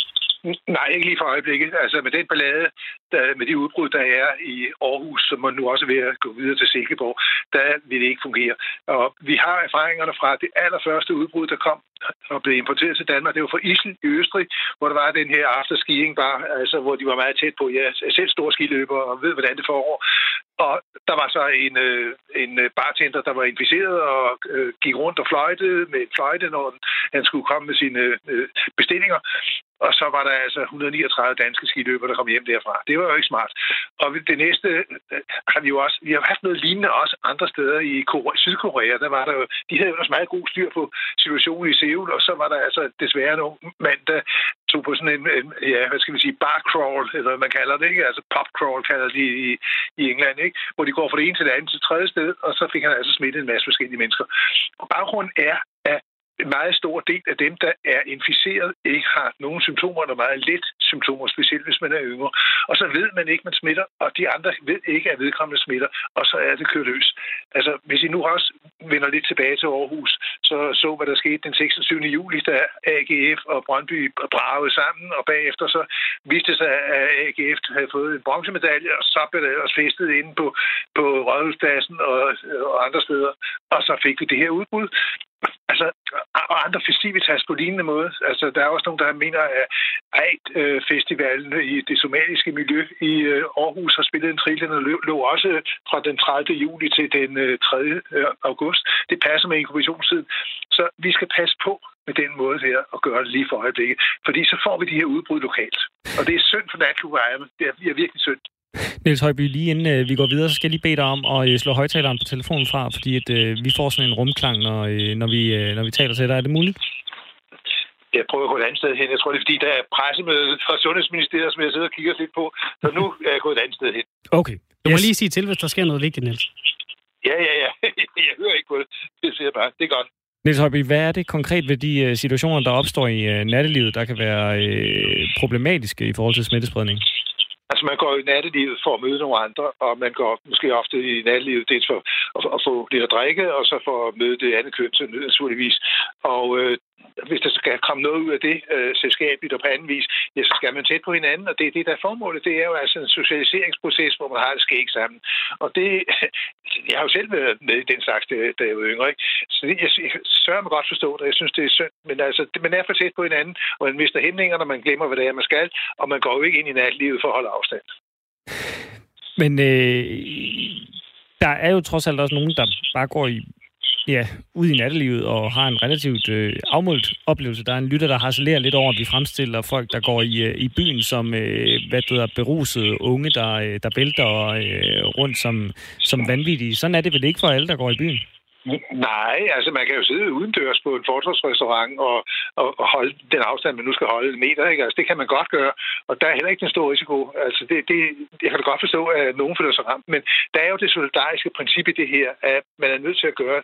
Nej, ikke lige for øjeblikket. Altså med den ballade, der, med de udbrud, der er i Aarhus, som man nu også er ved at gå videre til Silkeborg, der vil det ikke fungere. Og vi har erfaringerne fra det allerførste udbrud, der kom og blev importeret til Danmark. Det var fra Isel i Østrig, hvor der var den her afterskiing bare, altså hvor de var meget tæt på. Jeg er selv stor skiløber og ved, hvordan det foregår. Og der var så en, øh, en øh, bartender, der var inficeret og øh, gik rundt og fløjtede med en fløjte, når han skulle komme med sine øh, bestillinger. og så var der altså 139 danske skiløbere, der kom hjem derfra. Det var jo ikke smart. Og det næste øh, har vi jo også, vi har haft noget lignende også andre steder i Sydkorea. Der var der jo, de havde jo også meget god styr på situationen i tvivl, og så var der altså desværre nogle mand, der tog på sådan en, en ja, hvad skal vi sige, bar crawl, eller hvad man kalder det, ikke? Altså pop crawl kalder de i, i England, ikke? Hvor de går fra det ene til det andet til tredje sted, og så fik han altså smittet en masse forskellige mennesker. Og baggrunden er, en meget stor del af dem, der er inficeret, ikke har nogen symptomer, eller meget lidt symptomer, specielt hvis man er yngre. Og så ved man ikke, man smitter, og de andre ved ikke, at vedkommende smitter, og så er det kørt løs. Altså, hvis I nu også vender lidt tilbage til Aarhus, så så, hvad der skete den 26. juli, da AGF og Brøndby bragede sammen, og bagefter så viste sig, at AGF havde fået en bronzemedalje, og så blev det også festet inde på, på Rådhuspladsen og, og andre steder. Og så fik vi det her udbrud. Altså, og andre festivitas på lignende måde. Altså, der er også nogen, der mener, at Eid-festivalen i det somaliske miljø i øh, Aarhus har spillet en trillende og lå også øh, fra den 30. juli til den øh, 3. August. Det passer med inkubationstiden. Så vi skal passe på med den måde her og gøre det lige for øjeblikket. Fordi så får vi de her udbrud lokalt. Og det er synd for natklubejerne. Det er virkelig synd. Niels Højby, lige inden øh, vi går videre, så skal jeg lige bede dig om at øh, slå højtaleren på telefonen fra, fordi at, øh, vi får sådan en rumklang, når, øh, når, vi, øh, når vi taler til dig. Er det muligt? Jeg prøver at gå et andet sted hen. Jeg tror, det er fordi, der er pressemøde fra Sundhedsministeriet, som jeg sidder og kigger lidt på. Så nu er jeg gået et andet sted hen. Okay. Du yes. må lige sige til, hvis der sker noget vigtigt, Niels. Ja, ja, ja. Jeg hører ikke på det. Det siger jeg bare. Det er godt. Niels Højby, hvad er det konkret ved de uh, situationer, der opstår i uh, nattelivet, der kan være uh, problematiske i forhold til smittespredning? Altså, man går i nattelivet for at møde nogle andre, og man går måske ofte i nattelivet dels for at, få lidt at drikke, og så for at møde det andet køn, naturligvis. Og øh, hvis der skal komme noget ud af det øh, selskabeligt og på anden vis, ja, så skal man tæt på hinanden, og det er det, der er formålet. Det er jo altså en socialiseringsproces, hvor man har det skæg sammen. Og det, jeg har jo selv været med i den slags, da jeg var yngre, ikke? Så det, jeg, jeg sørger mig godt forstå det, jeg synes, det er synd. Men altså, det, man er for tæt på hinanden, og man mister hæmninger, når man glemmer, hvad det er, man skal, og man går jo ikke ind i natlivet for at holde afstand. Men øh, der er jo trods alt også nogen, der bare går i ja, ud i nattelivet og har en relativt øh, afmålt oplevelse. Der er en lytter, der harcelerer lidt over, at vi fremstiller folk, der går i, øh, i byen som øh, hvad det hedder, berusede unge, der, øh, der vælter øh, rundt som, som vanvittige. Sådan er det vel ikke for alle, der går i byen? Nej, altså man kan jo sidde udendørs på en fortorvsrestaurant og, og, og holde den afstand, man nu skal holde en meter. Ikke? Altså, det kan man godt gøre, og der er heller ikke den store risiko. Altså, det, det, jeg kan da godt forstå, at nogen føler sig ramt, men der er jo det solidariske princip i det her, at man er nødt til at gøre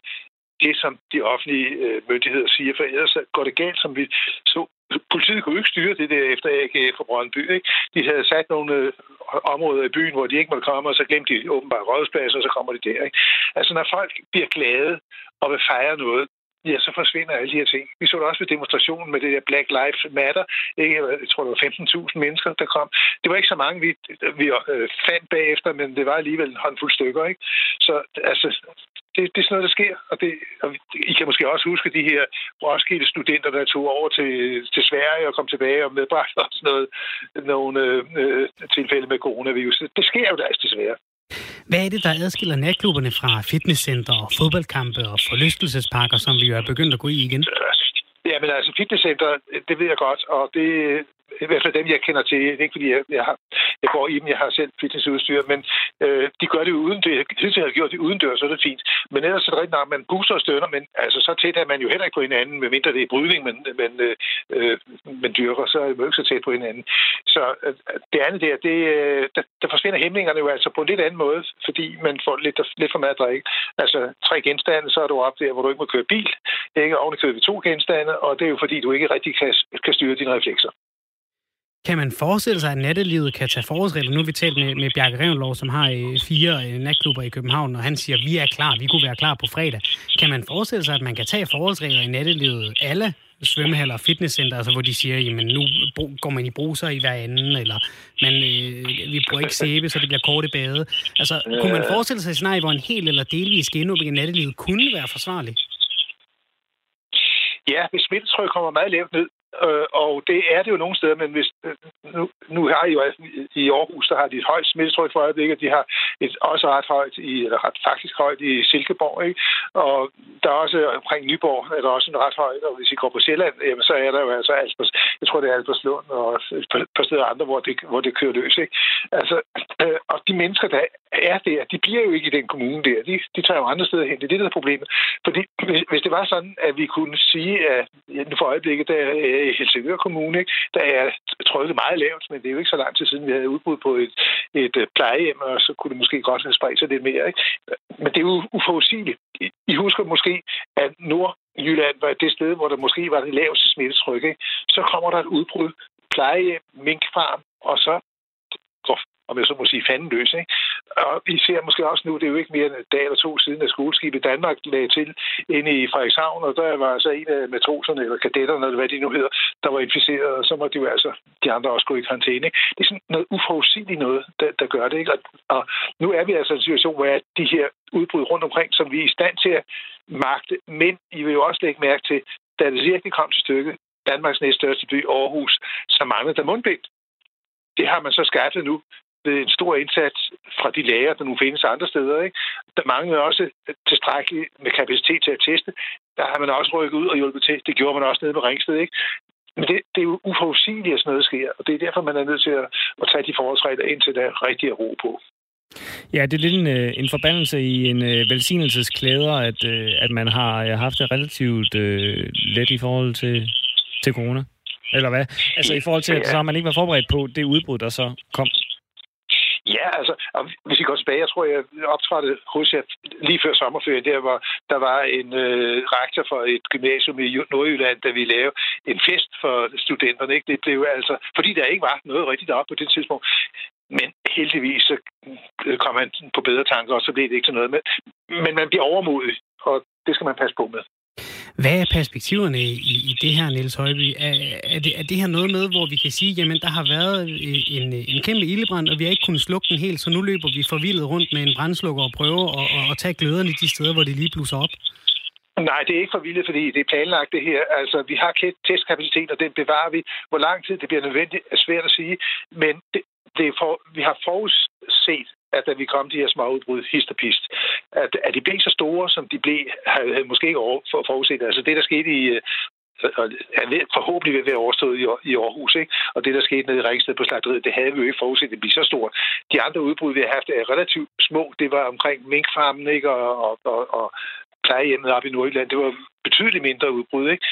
det, som de offentlige øh, myndigheder siger, for ellers går det galt, som vi så. Politiet kunne ikke styre det der efter AGF for Brøndby. Ikke? De havde sat nogle øh, områder i byen, hvor de ikke måtte komme, og så glemte de åbenbart rådspladser, og så kommer de der. Ikke? Altså, når folk bliver glade og vil fejre noget, ja, så forsvinder alle de her ting. Vi så det også ved demonstrationen med det der Black Lives Matter. Ikke? Jeg tror, det var 15.000 mennesker, der kom. Det var ikke så mange, vi, vi øh, fandt bagefter, men det var alligevel en håndfuld stykker. Ikke? Så altså, det, det er sådan noget, der sker. Og, det, og I kan måske også huske de her Roskilde-studenter, der tog over til, til Sverige og kom tilbage og medbragte også noget, nogle øh, tilfælde med coronavirus. Det sker jo da altså desværre. Hvad er det, der adskiller natklubberne fra fitnesscenter og fodboldkampe og forlystelsesparker, som vi jo er begyndt at gå i igen? Ja, men altså fitnesscenter, det ved jeg godt, og det, i hvert fald dem, jeg kender til. Det er ikke, fordi jeg, jeg, har, jeg går i dem, jeg har selv fitnessudstyr, men øh, de gør det uden det. Hidtil har gjort det uden dør, så er det fint. Men ellers er det rigtigt nok, man booster og stønner, men altså, så tæt er man jo heller ikke på hinanden, medmindre det er brydning, men, men, øh, øh men man dyrker, så er man jo ikke så tæt på hinanden. Så øh, det andet der, det, øh, der, der forsvinder hæmningerne jo altså på en lidt anden måde, fordi man får lidt, lidt for meget at drikke. Altså tre genstande, så er du op der, hvor du ikke må køre bil, ikke oven i to genstande, og det er jo fordi, du ikke rigtig kan, kan styre dine reflekser. Kan man forestille sig, at nattelivet kan tage forholdsregler? Nu har vi talt med, med Bjarke Revenlov, som har øh, fire øh, natklubber i København, og han siger, at vi er klar, vi kunne være klar på fredag. Kan man forestille sig, at man kan tage forholdsregler i nattelivet? Alle svømmehaller og fitnesscenter, altså, hvor de siger, jamen nu går man i bruser i hver anden, eller man, øh, vi bruger ikke sæbe, så det bliver korte bade. Altså, kunne man forestille sig snart, hvor en hel eller delvis genåbning af nattelivet kunne være forsvarlig? Ja, hvis smittetryk kommer meget lavt ned, Øh, og det er det jo nogle steder, men hvis, øh, nu, nu har I jo altså, i Aarhus, der har de et højt smittetryk for øjeblikket. De har et, også ret højt, i, eller ret faktisk højt i Silkeborg. Ikke? Og der er også omkring Nyborg, er der også en ret højt. Og hvis I går på Sjælland, jamen, så er der jo altså Alpers, jeg tror, det er Alperslund og et par steder andre, hvor det, hvor det kører løs. Ikke? Altså, øh, og de mennesker, der er der, de bliver jo ikke i den kommune der. De, de tager jo andre steder hen. Det er det, der er problemet. Fordi hvis, hvis det var sådan, at vi kunne sige, at ja, for øjeblikket, der er Øh, Helsingør Kommune, ikke, der er trykket meget lavt, men det er jo ikke så lang tid siden, vi havde udbud på et, et øh, plejehjem, og så kunne det måske godt have spredt sig lidt mere. Ikke? Men det er jo uforudsigeligt. I husker måske, at Nordjylland var det sted, hvor der måske var det laveste smittetryk. Ikke? Så kommer der et udbrud, plejehjem, minkfarm, og så om jeg så må sige, fanden løs. Ikke? Og vi ser måske også nu, det er jo ikke mere end en dag eller to siden, at skoleskibet Danmark lagde til inde i Frederikshavn, og der var altså en af matroserne, eller kadetterne, eller hvad de nu hedder, der var inficeret, og så må de jo altså, de andre også gå i karantæne. Ikke? Det er sådan noget uforudsigeligt noget, der, der gør det. Ikke? Og, og nu er vi altså i en situation, hvor de her udbrud rundt omkring, som vi er i stand til at magte, men I vil jo også lægge mærke til, da det virkelig kom til stykket, Danmarks næststørste by, Aarhus, så manglede der mundbind. Det har man så skaffet nu en stor indsats fra de læger, der nu findes andre steder. Ikke? Der mangler også tilstrækkeligt med kapacitet til at teste. Der har man også rykket ud og hjulpet til. Det gjorde man også nede på Ringsted. Ikke? Men det, det er jo uforudsigeligt, at sådan noget sker, og det er derfor, man er nødt til at, at tage de forholdsregler ind til der rigtig ro på. Ja, det er lidt en, øh, en forbandelse i en uh, velsignelsesklæder, at, uh, at man har haft det relativt uh, let i forhold til, til corona. Eller hvad? Altså i forhold til, at så har man ikke været forberedt på det udbrud, der så kom. Ja, altså, og hvis I går tilbage, jeg tror, jeg optrådte hos jer lige før sommerferien, der var, der var en øh, rektor for et gymnasium i Nordjylland, der vi lavede en fest for studenterne. Ikke? Det blev altså, fordi der ikke var noget rigtigt op på det tidspunkt. Men heldigvis så øh, kom han på bedre tanker, og så blev det ikke til noget. Men, men man bliver overmodig, og det skal man passe på med. Hvad er perspektiverne i, i det her, Niels Højby? Er, er, det, er det her noget med, hvor vi kan sige, jamen der har været øh, en, øh, en kæmpe ildebrand, og vi har ikke kunnet slukke den helt, så nu løber vi forvildet rundt med en brændslukker og prøver at, at, at tage gløderne de steder, hvor det lige blusser op? Nej, det er ikke for vildt, fordi det er planlagt det her. Altså, vi har testkapacitet, og den bevarer vi. Hvor lang tid det bliver nødvendigt, er svært at sige. Men det, det er for, vi har forudset, at da vi kom de her små udbrud, hist og pist, at, at de blev så store, som de blev, havde måske ikke over, for, forudset. Altså det, der skete i, øh, er ved, forhåbentlig ved at være overstået i, i Aarhus. Ikke? Og det, der skete nede i Ringsted på slagteriet, det havde vi jo ikke forudset, det bliver så stort. De andre udbrud, vi har haft, er relativt små. Det var omkring minkfarmen ikke? Og, og, og, og plejehjemmet op i Nordjylland. Det var betydeligt mindre udbrud. Ikke?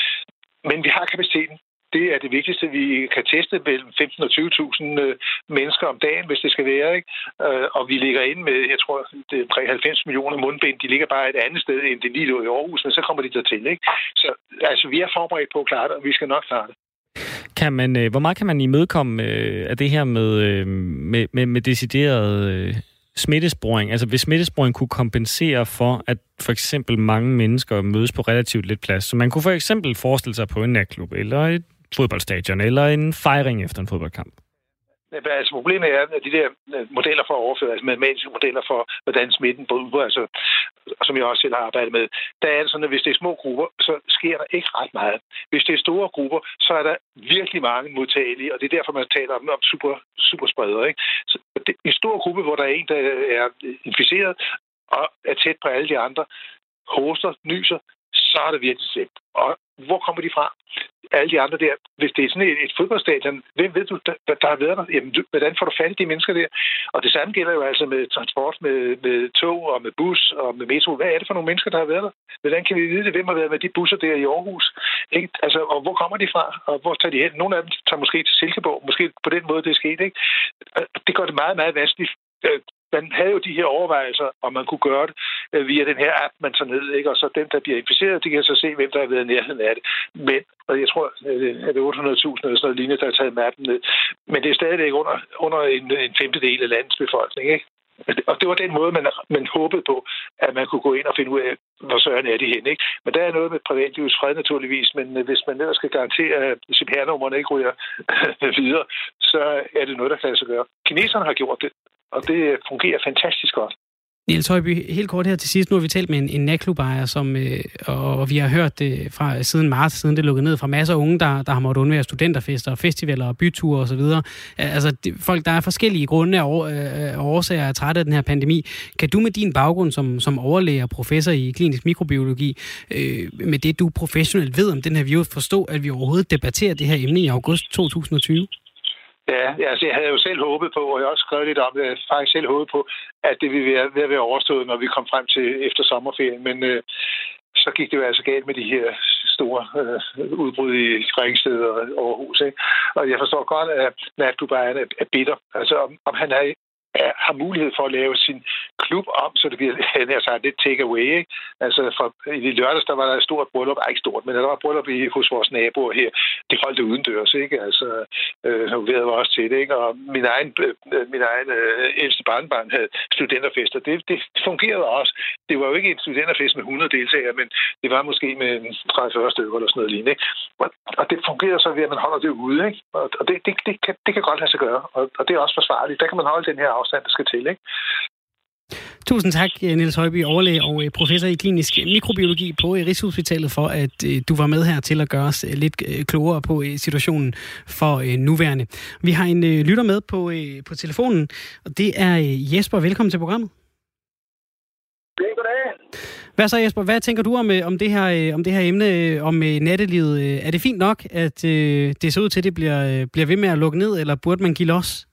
Men vi har kapaciteten det er det vigtigste. Vi kan teste mellem 15 og 20.000 mennesker om dagen, hvis det skal være. Ikke? Øh, og vi ligger inde med, jeg tror, det er 90 millioner mundbind. De ligger bare et andet sted, end det lige lå i Aarhus, men så kommer de der til. Ikke? Så altså, vi er forberedt på at klare det, og vi skal nok klare det. Kan man, øh, hvor meget kan man imødekomme øh, af det her med, øh, med, med, med decideret smittesporing? Altså hvis smittesporing kunne kompensere for, at for eksempel mange mennesker mødes på relativt lidt plads. Så man kunne for eksempel forestille sig på en natklub eller et fodboldstadion, eller en fejring efter en fodboldkamp? Altså, problemet er, at de der øh, modeller for at overføre, altså matematiske modeller for, hvordan smitten bryder, altså, som jeg også selv har arbejdet med, der er det sådan, at hvis det er små grupper, så sker der ikke ret meget. Hvis det er store grupper, så er der virkelig mange modtagelige, og det er derfor, man taler om, om super, spredere, Ikke? Så det, en stor gruppe, hvor der er en, der er inficeret, og er tæt på alle de andre, hoster, nyser, så er det virkelig slemt. Og hvor kommer de fra? Alle de andre der. Hvis det er sådan et, et fodboldstadion, hvem ved du, der, der har været der? Jamen, du, hvordan får du fat i de mennesker der? Og det samme gælder jo altså med transport, med, med tog og med bus og med metro. Hvad er det for nogle mennesker, der har været der? Hvordan kan vi vide det? Hvem har været med de busser der i Aarhus? Ikke? Altså, og hvor kommer de fra? Og hvor tager de hen? Nogle af dem tager måske til Silkeborg. Måske på den måde, det er sket. Ikke? Det gør det meget, meget vanskeligt øh, man havde jo de her overvejelser, om man kunne gøre det øh, via den her app, man tager ned, ikke? og så den, der bliver inficeret, de kan så se, hvem der har været i nærheden af det. Men, og jeg tror, at øh, det er 800.000 eller sådan noget lignende, der har taget mappen ned. Men det er stadigvæk under, under en, en femtedel af landets befolkning. Ikke? Og det var den måde, man, man håbede på, at man kunne gå ind og finde ud af, hvor søren er de hen. Ikke? Men der er noget med privatlivets fred naturligvis, men øh, hvis man ellers skal garantere, at CPR-nummerne ikke ryger videre, så er det noget, der kan lade sig gøre. Kineserne har gjort det, og det fungerer fantastisk godt. Niels Højby, helt kort her til sidst. Nu har vi talt med en, en natklubejer, som, øh, og, og vi har hørt det fra siden marts, siden det lukkede ned, fra masser af unge, der, der har måttet undvære studenterfester, festivaler og byture osv. Altså de, folk, der er forskellige grunde og øh, årsager er trætte af den her pandemi. Kan du med din baggrund som, som overlæger professor i klinisk mikrobiologi, øh, med det du professionelt ved om den her virus, forstå, at vi overhovedet debatterer det her emne i august 2020? Ja, altså jeg havde jo selv håbet på, og jeg har også skrevet lidt om det, jeg faktisk selv håbet på, at det ville være ved at være overstået, når vi kom frem til efter sommerferien. Men øh, så gik det jo altså galt med de her store øh, udbrud i Ringsted og Aarhus. Ikke? Og jeg forstår godt, at Matt Dubai er, bitter. Altså om, om han er, har mulighed for at lave sin klub om, så det bliver nær sagt lidt take-away. Ikke? Altså for, i lørdags, der var der et stort bryllup, ikke stort, men der var et bryllup i, hos vores naboer her. Det holdt det udendørs, ikke? Altså, øh, vejret var også til det, ikke? Og min egen, øh, min egen øh, ældste barnbarn havde studenterfester. Det, det fungerede også. Det var jo ikke en studenterfest med 100 deltagere, men det var måske med 30-40 stykker eller sådan noget lignende. Ikke? Og, og det fungerer så ved, at man holder det ude, ikke? Og det, det, det, kan, det kan godt lade sig gøre, og, og det er også forsvarligt. Der kan man holde den her afstand, der skal til. Ikke? Tusind tak, Niels Højby, overlæge og øh, professor i klinisk mikrobiologi på øh, Rigshospitalet, for at øh, du var med her til at gøre os lidt klogere på situationen for nuværende. Vi har en lytter med på, på telefonen, og det er Jesper. Velkommen til programmet. Goddag. Hvad så Jesper, hvad tænker du om, om, det, her, om det her emne om nattelivet? Er det fint nok, at det ser ud til, at det bliver, bliver ved med at lukke ned, eller burde man give los?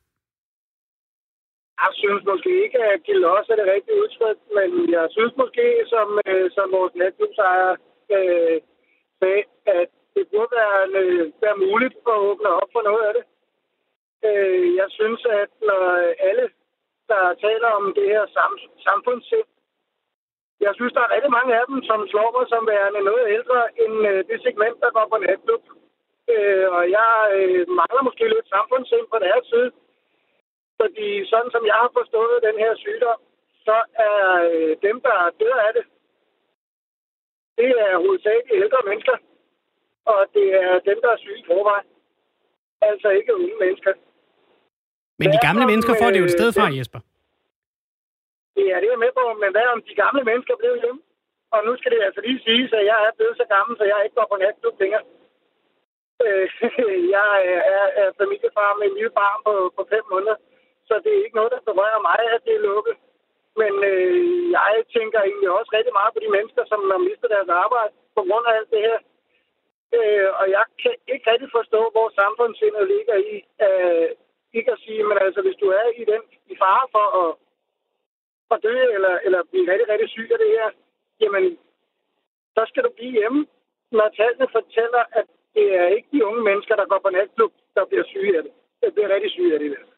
Jeg synes måske ikke, at de los er det rigtige udtryk, men jeg synes måske, som, øh, som vores netværksejer øh, sagde, at det burde være, øh, være muligt at åbne op for noget af det. Øh, jeg synes, at når alle, der taler om det her sam- samfundssind, jeg synes, der er rigtig mange af dem, som slår mig som værende noget ældre end øh, det segment, der går på natklub. Øh, og jeg øh, mangler måske lidt samfundssind på deres side. Fordi sådan som jeg har forstået den her sygdom, så er øh, dem, der dør af det, det er hovedsageligt ældre mennesker. Og det er dem, der er syge i forvejen. Altså ikke unge mennesker. Men de gamle mennesker får det jo et sted fra, Jesper. Ja, det er med på, men hvad om de gamle mennesker blev hjemme? Og nu skal det altså lige sige, at jeg er blevet så gammel, så jeg ikke går på natklub længere. Øh, jeg er, er familiefar med en lille barn på, på fem måneder så det er ikke noget, der berører mig, at det er lukket. Men øh, jeg tænker egentlig også rigtig meget på de mennesker, som har mistet deres arbejde på grund af alt det her. Øh, og jeg kan ikke rigtig forstå, hvor samfundssindet ligger i. Øh, ikke at sige, men altså, hvis du er i den i fare for at, at dø eller, eller blive rigtig, rigtig syg af det her, jamen, så skal du blive hjemme. Når tallene fortæller, at det er ikke de unge mennesker, der går på natklub, der bliver syge af det. Der bliver rigtig syge af det. Der.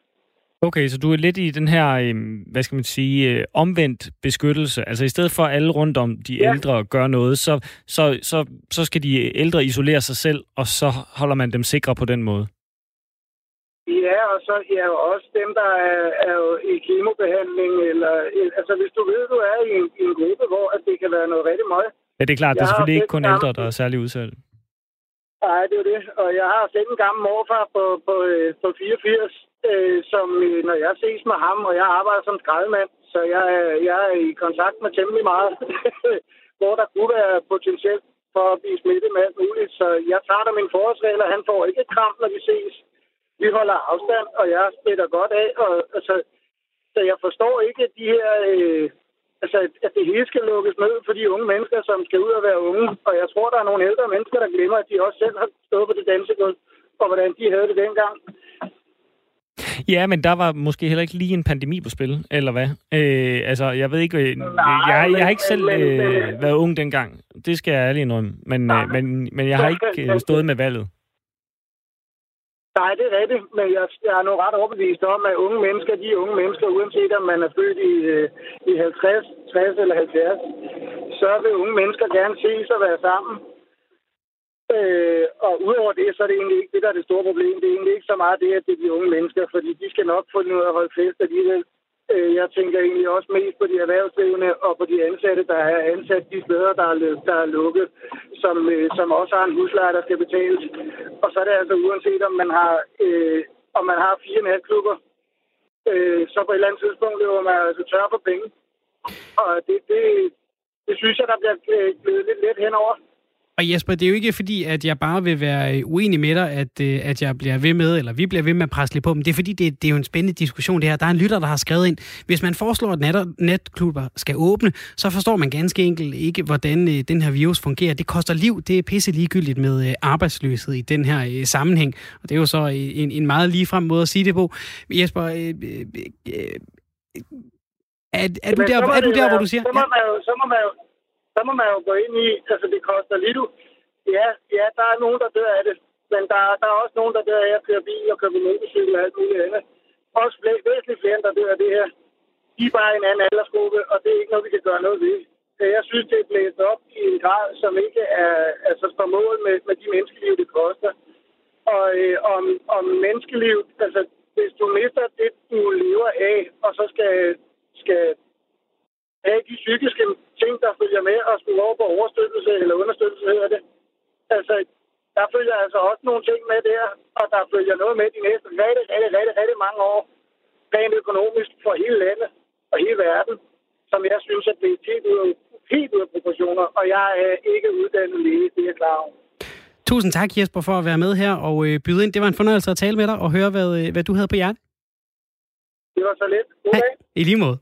Okay, så du er lidt i den her, øhm, hvad skal man sige, øh, omvendt beskyttelse. Altså i stedet for at alle rundt om de ja. ældre gør noget, så, så, så, så skal de ældre isolere sig selv, og så holder man dem sikre på den måde. Ja, og så ja, også dem, der er, er jo i kemobehandling, eller altså hvis du ved, du er i en, i en gruppe, hvor at det kan være noget rigtig meget. Ja, det er klart, det er selvfølgelig ikke kun ældre, der er særlig udsatte. Nej, det er det. Og jeg har selv en gammel morfar på, på, øh, på 84, øh, som øh, når jeg ses med ham, og jeg arbejder som skraldemand, så jeg, jeg er i kontakt med temmelig meget, hvor der kunne være potentielt for at blive smittet med alt muligt. Så jeg tager da min forholdsregler. Han får ikke et kram, når vi ses. Vi holder afstand, og jeg smitter godt af. Og, altså, så jeg forstår ikke de her... Øh, altså, at det hele skal lukkes ned for de unge mennesker, som skal ud og være unge. Og jeg tror, der er nogle ældre mennesker, der glemmer, at de også selv har stået på det dansegulv, og hvordan de havde det dengang. Ja, men der var måske heller ikke lige en pandemi på spil, eller hvad? Øh, altså, jeg ved ikke... Øh, Nej, jeg, jeg, har ikke selv øh, været ung dengang. Det skal jeg ærligt indrømme. Men, øh, men, men jeg har ikke øh, stået med valget. Nej, det er rigtigt, men jeg, jeg er nu ret overbevist om, at unge mennesker, de unge mennesker, uanset om man er født i, øh, i 50, 60 eller 70, så vil unge mennesker gerne ses og være sammen. Øh, og udover det, så er det egentlig ikke det, der er det store problem. Det er egentlig ikke så meget det, at det er de unge mennesker, fordi de skal nok få noget at holde fest alligevel. Øh, jeg tænker egentlig også mest på de erhvervsdrivende og på de ansatte, der er ansat de steder, der er, der er lukket, som, øh, som også har en husleje, der skal betales. Og så er det altså uanset, om man har, øh, om man har fire natklubber, øh, så på et eller andet tidspunkt løber man altså tør for penge. Og det, det, det synes jeg, der bliver øh, glædet lidt let henover. Og Jesper, det er jo ikke fordi, at jeg bare vil være øh, uenig med dig, at, øh, at jeg bliver ved med, eller vi bliver ved med at presse lidt på dem. Det er fordi, det, det er jo en spændende diskussion det her. Der er en lytter, der har skrevet ind, hvis man foreslår, at net, netklubber skal åbne, så forstår man ganske enkelt ikke, hvordan øh, den her virus fungerer. Det koster liv, det er pisse ligegyldigt med arbejdsløshed i den her sammenhæng. Og det er jo så en, en meget ligefrem måde at sige det på. Jesper, øh, øh, øh, er, er, du der, er du der, hvor du siger... Så må, man jo, så må man jo så må man jo gå ind i, altså det koster lidt. Ja, ja, der er nogen, der dør af det. Men der, der er også nogen, der dør af at køre bil og køre motorcykel og alt muligt andet. Også flere, væsentligt flere, der dør af det her. De er bare en anden aldersgruppe, og det er ikke noget, vi kan gøre noget ved. Jeg synes, det er blæst op i en grad, som ikke er altså, på mål med, med de menneskeliv, det koster. Og øh, om, om menneskeliv, altså hvis du mister det, du lever af, og så skal, skal have de psykiske ting, der følger med og skulle over på overstøttelse eller understøttelse, hedder det. Altså, der følger altså også nogle ting med der, og der følger noget med de næste rigtig, rigtig, rigtig, rigtig mange år, rent økonomisk for hele landet og hele verden, som jeg synes er blevet helt ud, helt ud af proportioner, og jeg er ikke uddannet læge, det er klar over. Tusind tak, Jesper, for at være med her og øh, byde ind. Det var en fornøjelse at tale med dig og høre, hvad, øh, hvad du havde på hjertet. Det var så lidt. God dag. I lige måde.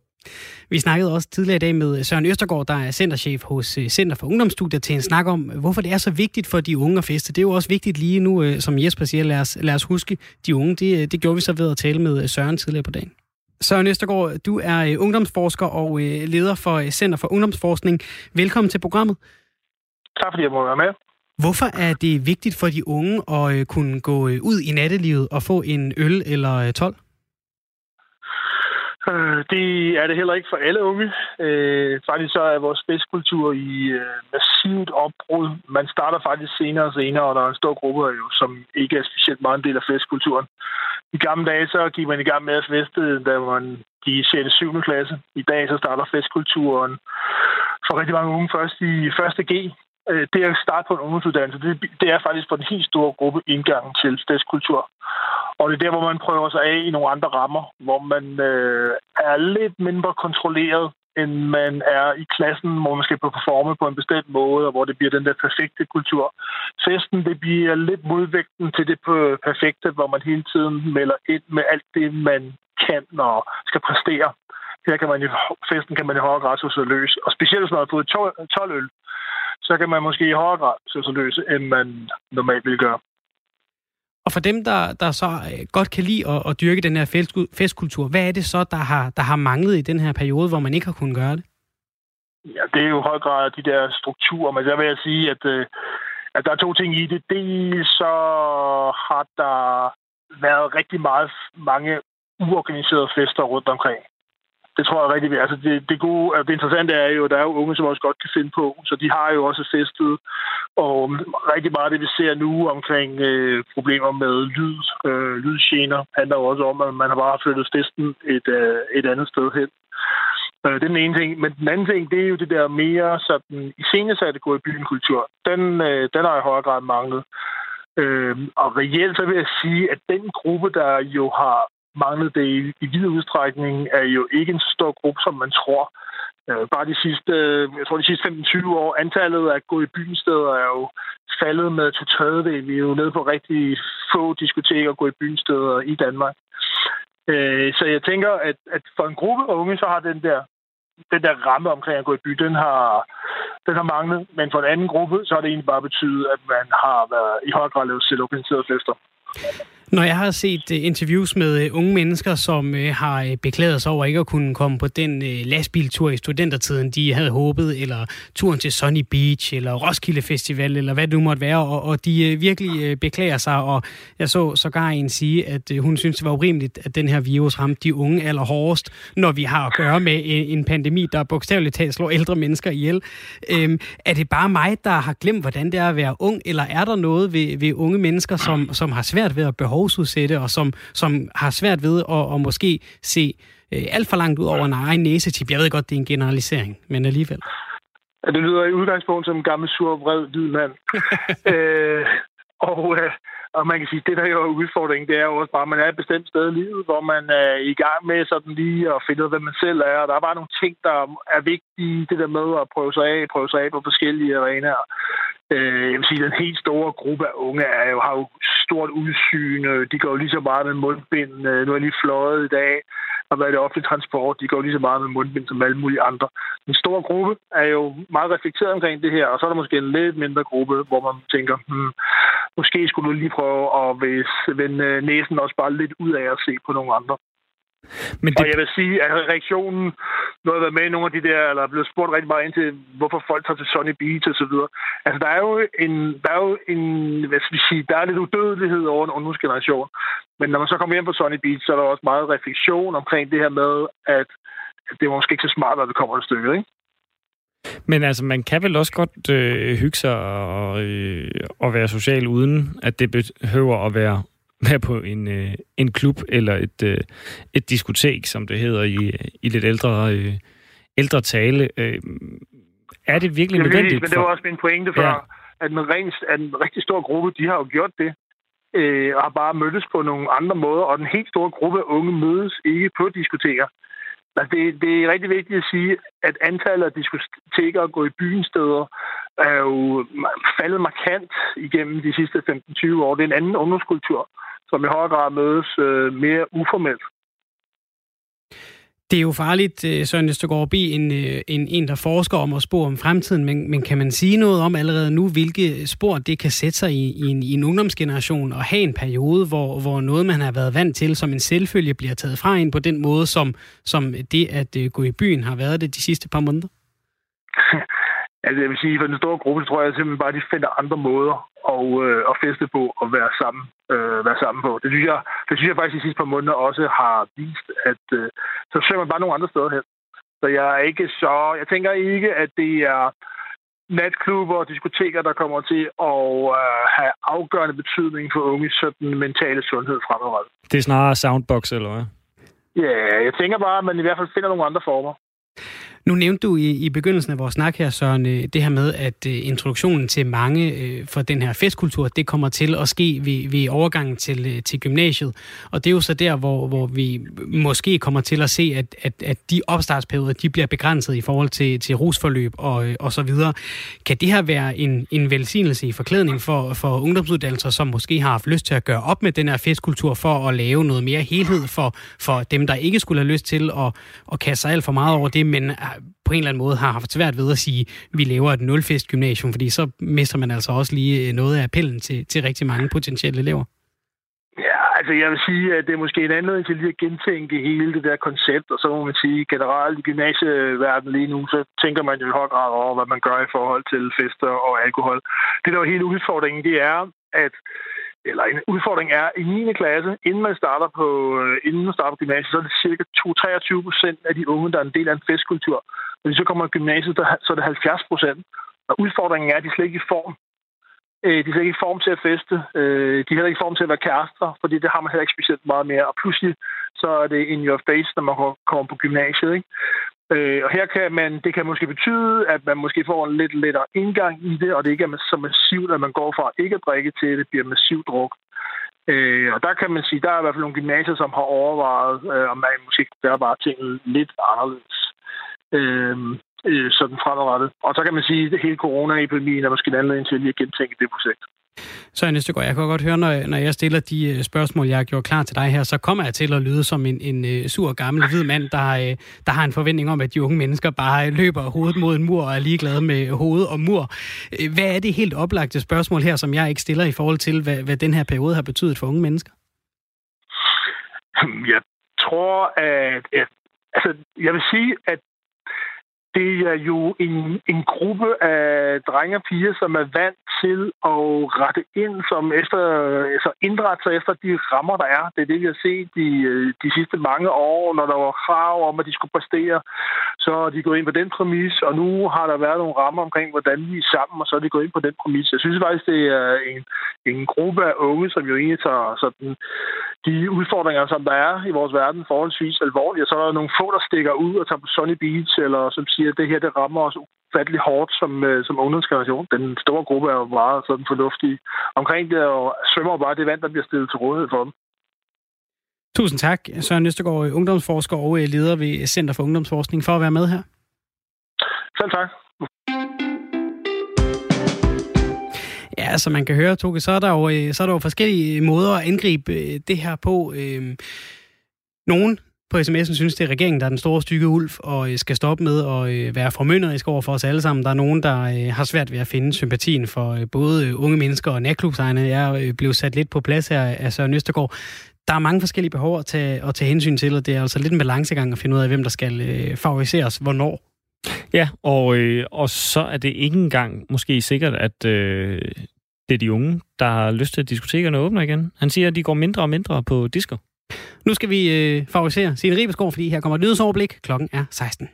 Vi snakkede også tidligere i dag med Søren Østergaard, der er centerchef hos øh, Center for Ungdomsstudier, til en snak om, hvorfor det er så vigtigt for de unge at feste. Det er jo også vigtigt lige nu, øh, som Jesper siger, lad os, lad os huske de unge. Det, øh, det gjorde vi så ved at tale med Søren tidligere på dagen. Søren Østergaard, du er ungdomsforsker og leder for Center for Ungdomsforskning. Velkommen til programmet. Tak fordi jeg må være med. Hvorfor er det vigtigt for de unge at kunne gå ud i nattelivet og få en øl eller 12? Øh, det er det heller ikke for alle unge. Øh, faktisk så er vores festkultur i øh, massivt opbrud. Man starter faktisk senere og senere, og der er en stor gruppe, jo, som ikke er specielt meget en del af festkulturen. I gamle dage så gik man i gang med at feste, da man gik i 6. 7. klasse. I dag så starter festkulturen for rigtig mange unge først i 1. G. Øh, det at starte på en ungdomsuddannelse, det, det er faktisk for den helt store gruppe indgangen til statskultur. Og det er der, hvor man prøver sig af i nogle andre rammer, hvor man øh, er lidt mindre kontrolleret, end man er i klassen, hvor man skal performe på en bestemt måde, og hvor det bliver den der perfekte kultur. Festen, det bliver lidt modvægten til det perfekte, hvor man hele tiden melder ind med alt det, man kan og skal præstere. Her kan man i festen kan man i højere grad så løs. Og specielt hvis man har fået 12 øl, så kan man måske i højere grad så løs, end man normalt vil gøre. Og for dem, der, der så øh, godt kan lide at, at dyrke den her festkultur, hvad er det så, der har, der har manglet i den her periode, hvor man ikke har kunnet gøre det? Ja, det er jo i høj grad de der strukturer, men jeg vil sige, at, øh, at der er to ting i det. Dels så har der været rigtig meget mange uorganiserede fester rundt omkring det tror jeg rigtig Altså det, det, gode, altså det interessante er jo, at der er jo unge, som også godt kan finde på, så de har jo også festet. Og mm, rigtig meget af det, vi ser nu omkring øh, problemer med lyd, øh, lydgener, handler jo også om, at man har bare flyttet festen et, øh, et andet sted hen. Øh, det er den ene ting. Men den anden ting, det er jo det der mere sådan i iscenesatte gå i byen kultur. Den, øh, den har i højere grad manglet. Øh, og reelt så vil jeg sige, at den gruppe, der jo har manglet det i, i vid udstrækning, er jo ikke en så stor gruppe, som man tror. Øh, bare de sidste, øh, jeg tror de sidste 15-20 år, antallet af gå i byen steder er jo faldet med to tredjedel. Vi er jo nede på rigtig få diskoteker og gå i byen steder i Danmark. Øh, så jeg tænker, at, at for en gruppe unge, så har den der den der ramme omkring at gå i by, den har, den har manglet. Men for en anden gruppe, så har det egentlig bare betydet, at man har været i høj grad lavet selvorganiserede fester. Når jeg har set øh, interviews med øh, unge mennesker, som øh, har beklaget sig over ikke at kunne komme på den lastbiltur i studentertiden, de havde håbet, eller turen til Sunny Beach, eller Roskilde Festival, eller hvad det nu måtte være, og, og de virkelig beklager sig, og jeg så sågar en sige, at hun synes, det var urimeligt, at den her virus ramte de unge allerhårdest, når vi har at gøre med en, pandemi, der bogstaveligt talt slår ældre mennesker ihjel. Um, er det bare mig, der har glemt, hvordan det er at være ung, eller er der noget ved, ved unge mennesker, som, som har svært ved at behov behovsudsætte, og som, som har svært ved at, at måske se øh, alt for langt ud over en egen næsetip. Jeg ved godt, det er en generalisering, men alligevel. Ja, det lyder i udgangspunkt som en gammel, sur, vred, hvid mand. øh, Og, øh, og man kan sige, det der jo er udfordringen, det er jo også bare, at man er et bestemt sted i livet, hvor man er i gang med sådan lige at finde ud af, hvem man selv er. Og der er bare nogle ting, der er vigtige, det der med at prøve sig af, prøve sig af på forskellige arenaer. Øh, jeg vil sige, den helt store gruppe af unge er jo, har jo stort udsyn. De går jo lige så meget med mundbind. Øh, nu er lige fløjet i dag og været i offentlig transport. De går lige så meget med mundbind som alle mulige andre. En stor gruppe er jo meget reflekteret omkring det her, og så er der måske en lidt mindre gruppe, hvor man tænker, hmm, måske skulle du lige prøve at vende næsen også bare lidt ud af at se på nogle andre. Men det... Og jeg vil sige, at reaktionen, nu har jeg været med i nogle af de der, eller er blevet spurgt rigtig meget ind til, hvorfor folk tager til Sunny Beach og så videre. Altså, der er jo en, der er jo en, hvad skal vi sige, der er lidt udødelighed over en ungdomsgeneration. Men når man så kommer hjem på Sunny Beach, så er der også meget refleksion omkring det her med, at det er måske ikke så smart, når det kommer et stykke, ikke? Men altså, man kan vel også godt øh, hygge sig og, øh, og være social, uden at det behøver at være være på en, øh, en klub eller et, øh, et diskotek, som det hedder i, i lidt ældre, øh, ældre tale. Øh, er det virkelig det nødvendigt? Men det var også min pointe for, ja. at, en ren, at en rigtig stor gruppe, de har jo gjort det, øh, og har bare mødtes på nogle andre måder, og den helt store gruppe af unge mødes ikke på diskoteker. Altså det, det er rigtig vigtigt at sige, at antallet af diskoteker og gå i byen steder er jo faldet markant igennem de sidste 15-20 år. Det er en anden ungdomskultur som i højere grad mødes øh, mere uformelt. Det er jo farligt, øh, Søren Østergaard B., en, øh, en, en, der forsker om og spår om fremtiden, men, men kan man sige noget om allerede nu, hvilke spor det kan sætte sig i, i, en, i en ungdomsgeneration og have en periode, hvor, hvor noget, man har været vant til som en selvfølge, bliver taget fra en på den måde, som, som det at øh, gå i byen har været det de sidste par måneder? Altså, jeg vil sige, for den store gruppe, tror jeg simpelthen bare, at de finder andre måder at, øh, at feste på og være sammen, øh, være sammen på. Det synes, jeg, det synes jeg faktisk de sidste par måneder også har vist, at øh, så ser man bare nogle andre steder hen. Så jeg er ikke så... Jeg tænker ikke, at det er natklubber og diskoteker, der kommer til at øh, have afgørende betydning for unge sådan mentale sundhed fremadrettet. Det er snarere soundbox, eller hvad? Ja, jeg tænker bare, at man i hvert fald finder nogle andre former. Nu nævnte du i, i begyndelsen af vores snak her, Søren, øh, det her med, at øh, introduktionen til mange øh, for den her festkultur, det kommer til at ske ved, ved overgangen til, til gymnasiet. Og det er jo så der, hvor, hvor vi måske kommer til at se, at, at, at de opstartsperioder, de bliver begrænset i forhold til, til rusforløb og, og så videre. Kan det her være en, en velsignelse i forklædning for, for ungdomsuddannelser, som måske har haft lyst til at gøre op med den her festkultur for at lave noget mere helhed for, for dem, der ikke skulle have lyst til at, at kaste sig alt for meget over det, men på en eller anden måde har haft svært ved at sige, at vi laver et nulfest gymnasium, fordi så mister man altså også lige øh, noget af appellen til, til rigtig mange potentielle elever. Ja, altså jeg vil sige, at det er måske en anledning til lige at gentænke hele det der koncept, og så må man sige, generelt i gymnasieverdenen lige nu, så tænker man jo i høj grad over, hvad man gør i forhold til fester og alkohol. Det der er hele udfordringen, det er, at eller en udfordring er, i 9. klasse, inden man starter på, øh, inden man starter på gymnasiet, så er det cirka 23 procent af de unge, der er en del af en festkultur. Når de så kommer i gymnasiet, så er det 70 procent. Og udfordringen er, at de slet ikke i form. Øh, de er slet ikke i form til at feste. Øh, de er heller ikke i form til at være kærester, fordi det har man heller ikke specielt meget mere. Og pludselig så er det in your face, når man kommer på gymnasiet. Ikke? Øh, og her kan man, det kan måske betyde, at man måske får en lidt lettere indgang i det, og det ikke er så massivt, at man går fra ikke at drikke til, at det bliver massivt druk. Øh, og der kan man sige, der er i hvert fald nogle gymnasier, som har overvejet, øh, om man måske kan gøre bare tingene lidt anderledes. Øh, øh, sådan fremadrettet. Og så kan man sige, at hele coronaepidemien er måske en anledning til at lige gentænke det projekt. Så næste jeg Jeg kan godt høre, når, når jeg stiller de øh, spørgsmål, jeg har gjort klar til dig her, så kommer jeg til at lyde som en, en øh, sur gammel hvid mand, der, øh, der har en forventning om, at de unge mennesker bare løber hovedet mod en mur og er ligeglade med hoved og mur. Hvad er det helt oplagte spørgsmål her, som jeg ikke stiller i forhold til, hvad, hvad den her periode har betydet for unge mennesker? Jeg tror, at, at altså, jeg vil sige, at det er jo en, en gruppe af drenge og piger, som er vant til at rette ind, som efter, altså indrette sig efter de rammer, der er. Det er det, vi har set de, øh, de sidste mange år, når der var krav om, at de skulle præstere. Så er de gået ind på den præmis, og nu har der været nogle rammer omkring, hvordan vi er sammen, og så er de gået ind på den præmis. Jeg synes faktisk, det er en, en gruppe af unge, som jo egentlig tager sådan, de udfordringer, som der er i vores verden, forholdsvis alvorlige. Og så er der nogle få, der stikker ud og tager på Sunny Beach, eller som siger, siger, at det her det rammer os ufattelig hårdt som, øh, som ungdomsgeneration. Den store gruppe er jo meget sådan fornuftige omkring det, og svømmer bare det vand, der bliver stillet til rådighed for dem. Tusind tak, Søren Østergaard, ungdomsforsker og øh, leder ved Center for Ungdomsforskning, for at være med her. Selv tak. Ja, som man kan høre, Toge, så er der jo, øh, så er der jo forskellige måder at angribe øh, det her på. Øhm, nogen på sms'en synes, det er regeringen, der er den store stykke ulv, og øh, skal stoppe med at øh, være formynderisk over for os alle sammen. Der er nogen, der øh, har svært ved at finde sympatien for både unge mennesker og natklubsejerne. Jeg blev sat lidt på plads her af Søren Østergaard der er mange forskellige behov at tage, at tage hensyn til, og det er altså lidt en balancegang at finde ud af, hvem der skal favoriseres hvornår. Ja, og, øh, og så er det ikke engang måske sikkert, at øh, det er de unge, der har lyst til, at diskotekerne åbner igen. Han siger, at de går mindre og mindre på disco. Nu skal vi øh, favorisere Signe Ribesgaard, fordi her kommer et nyhedsoverblik. Klokken er 16.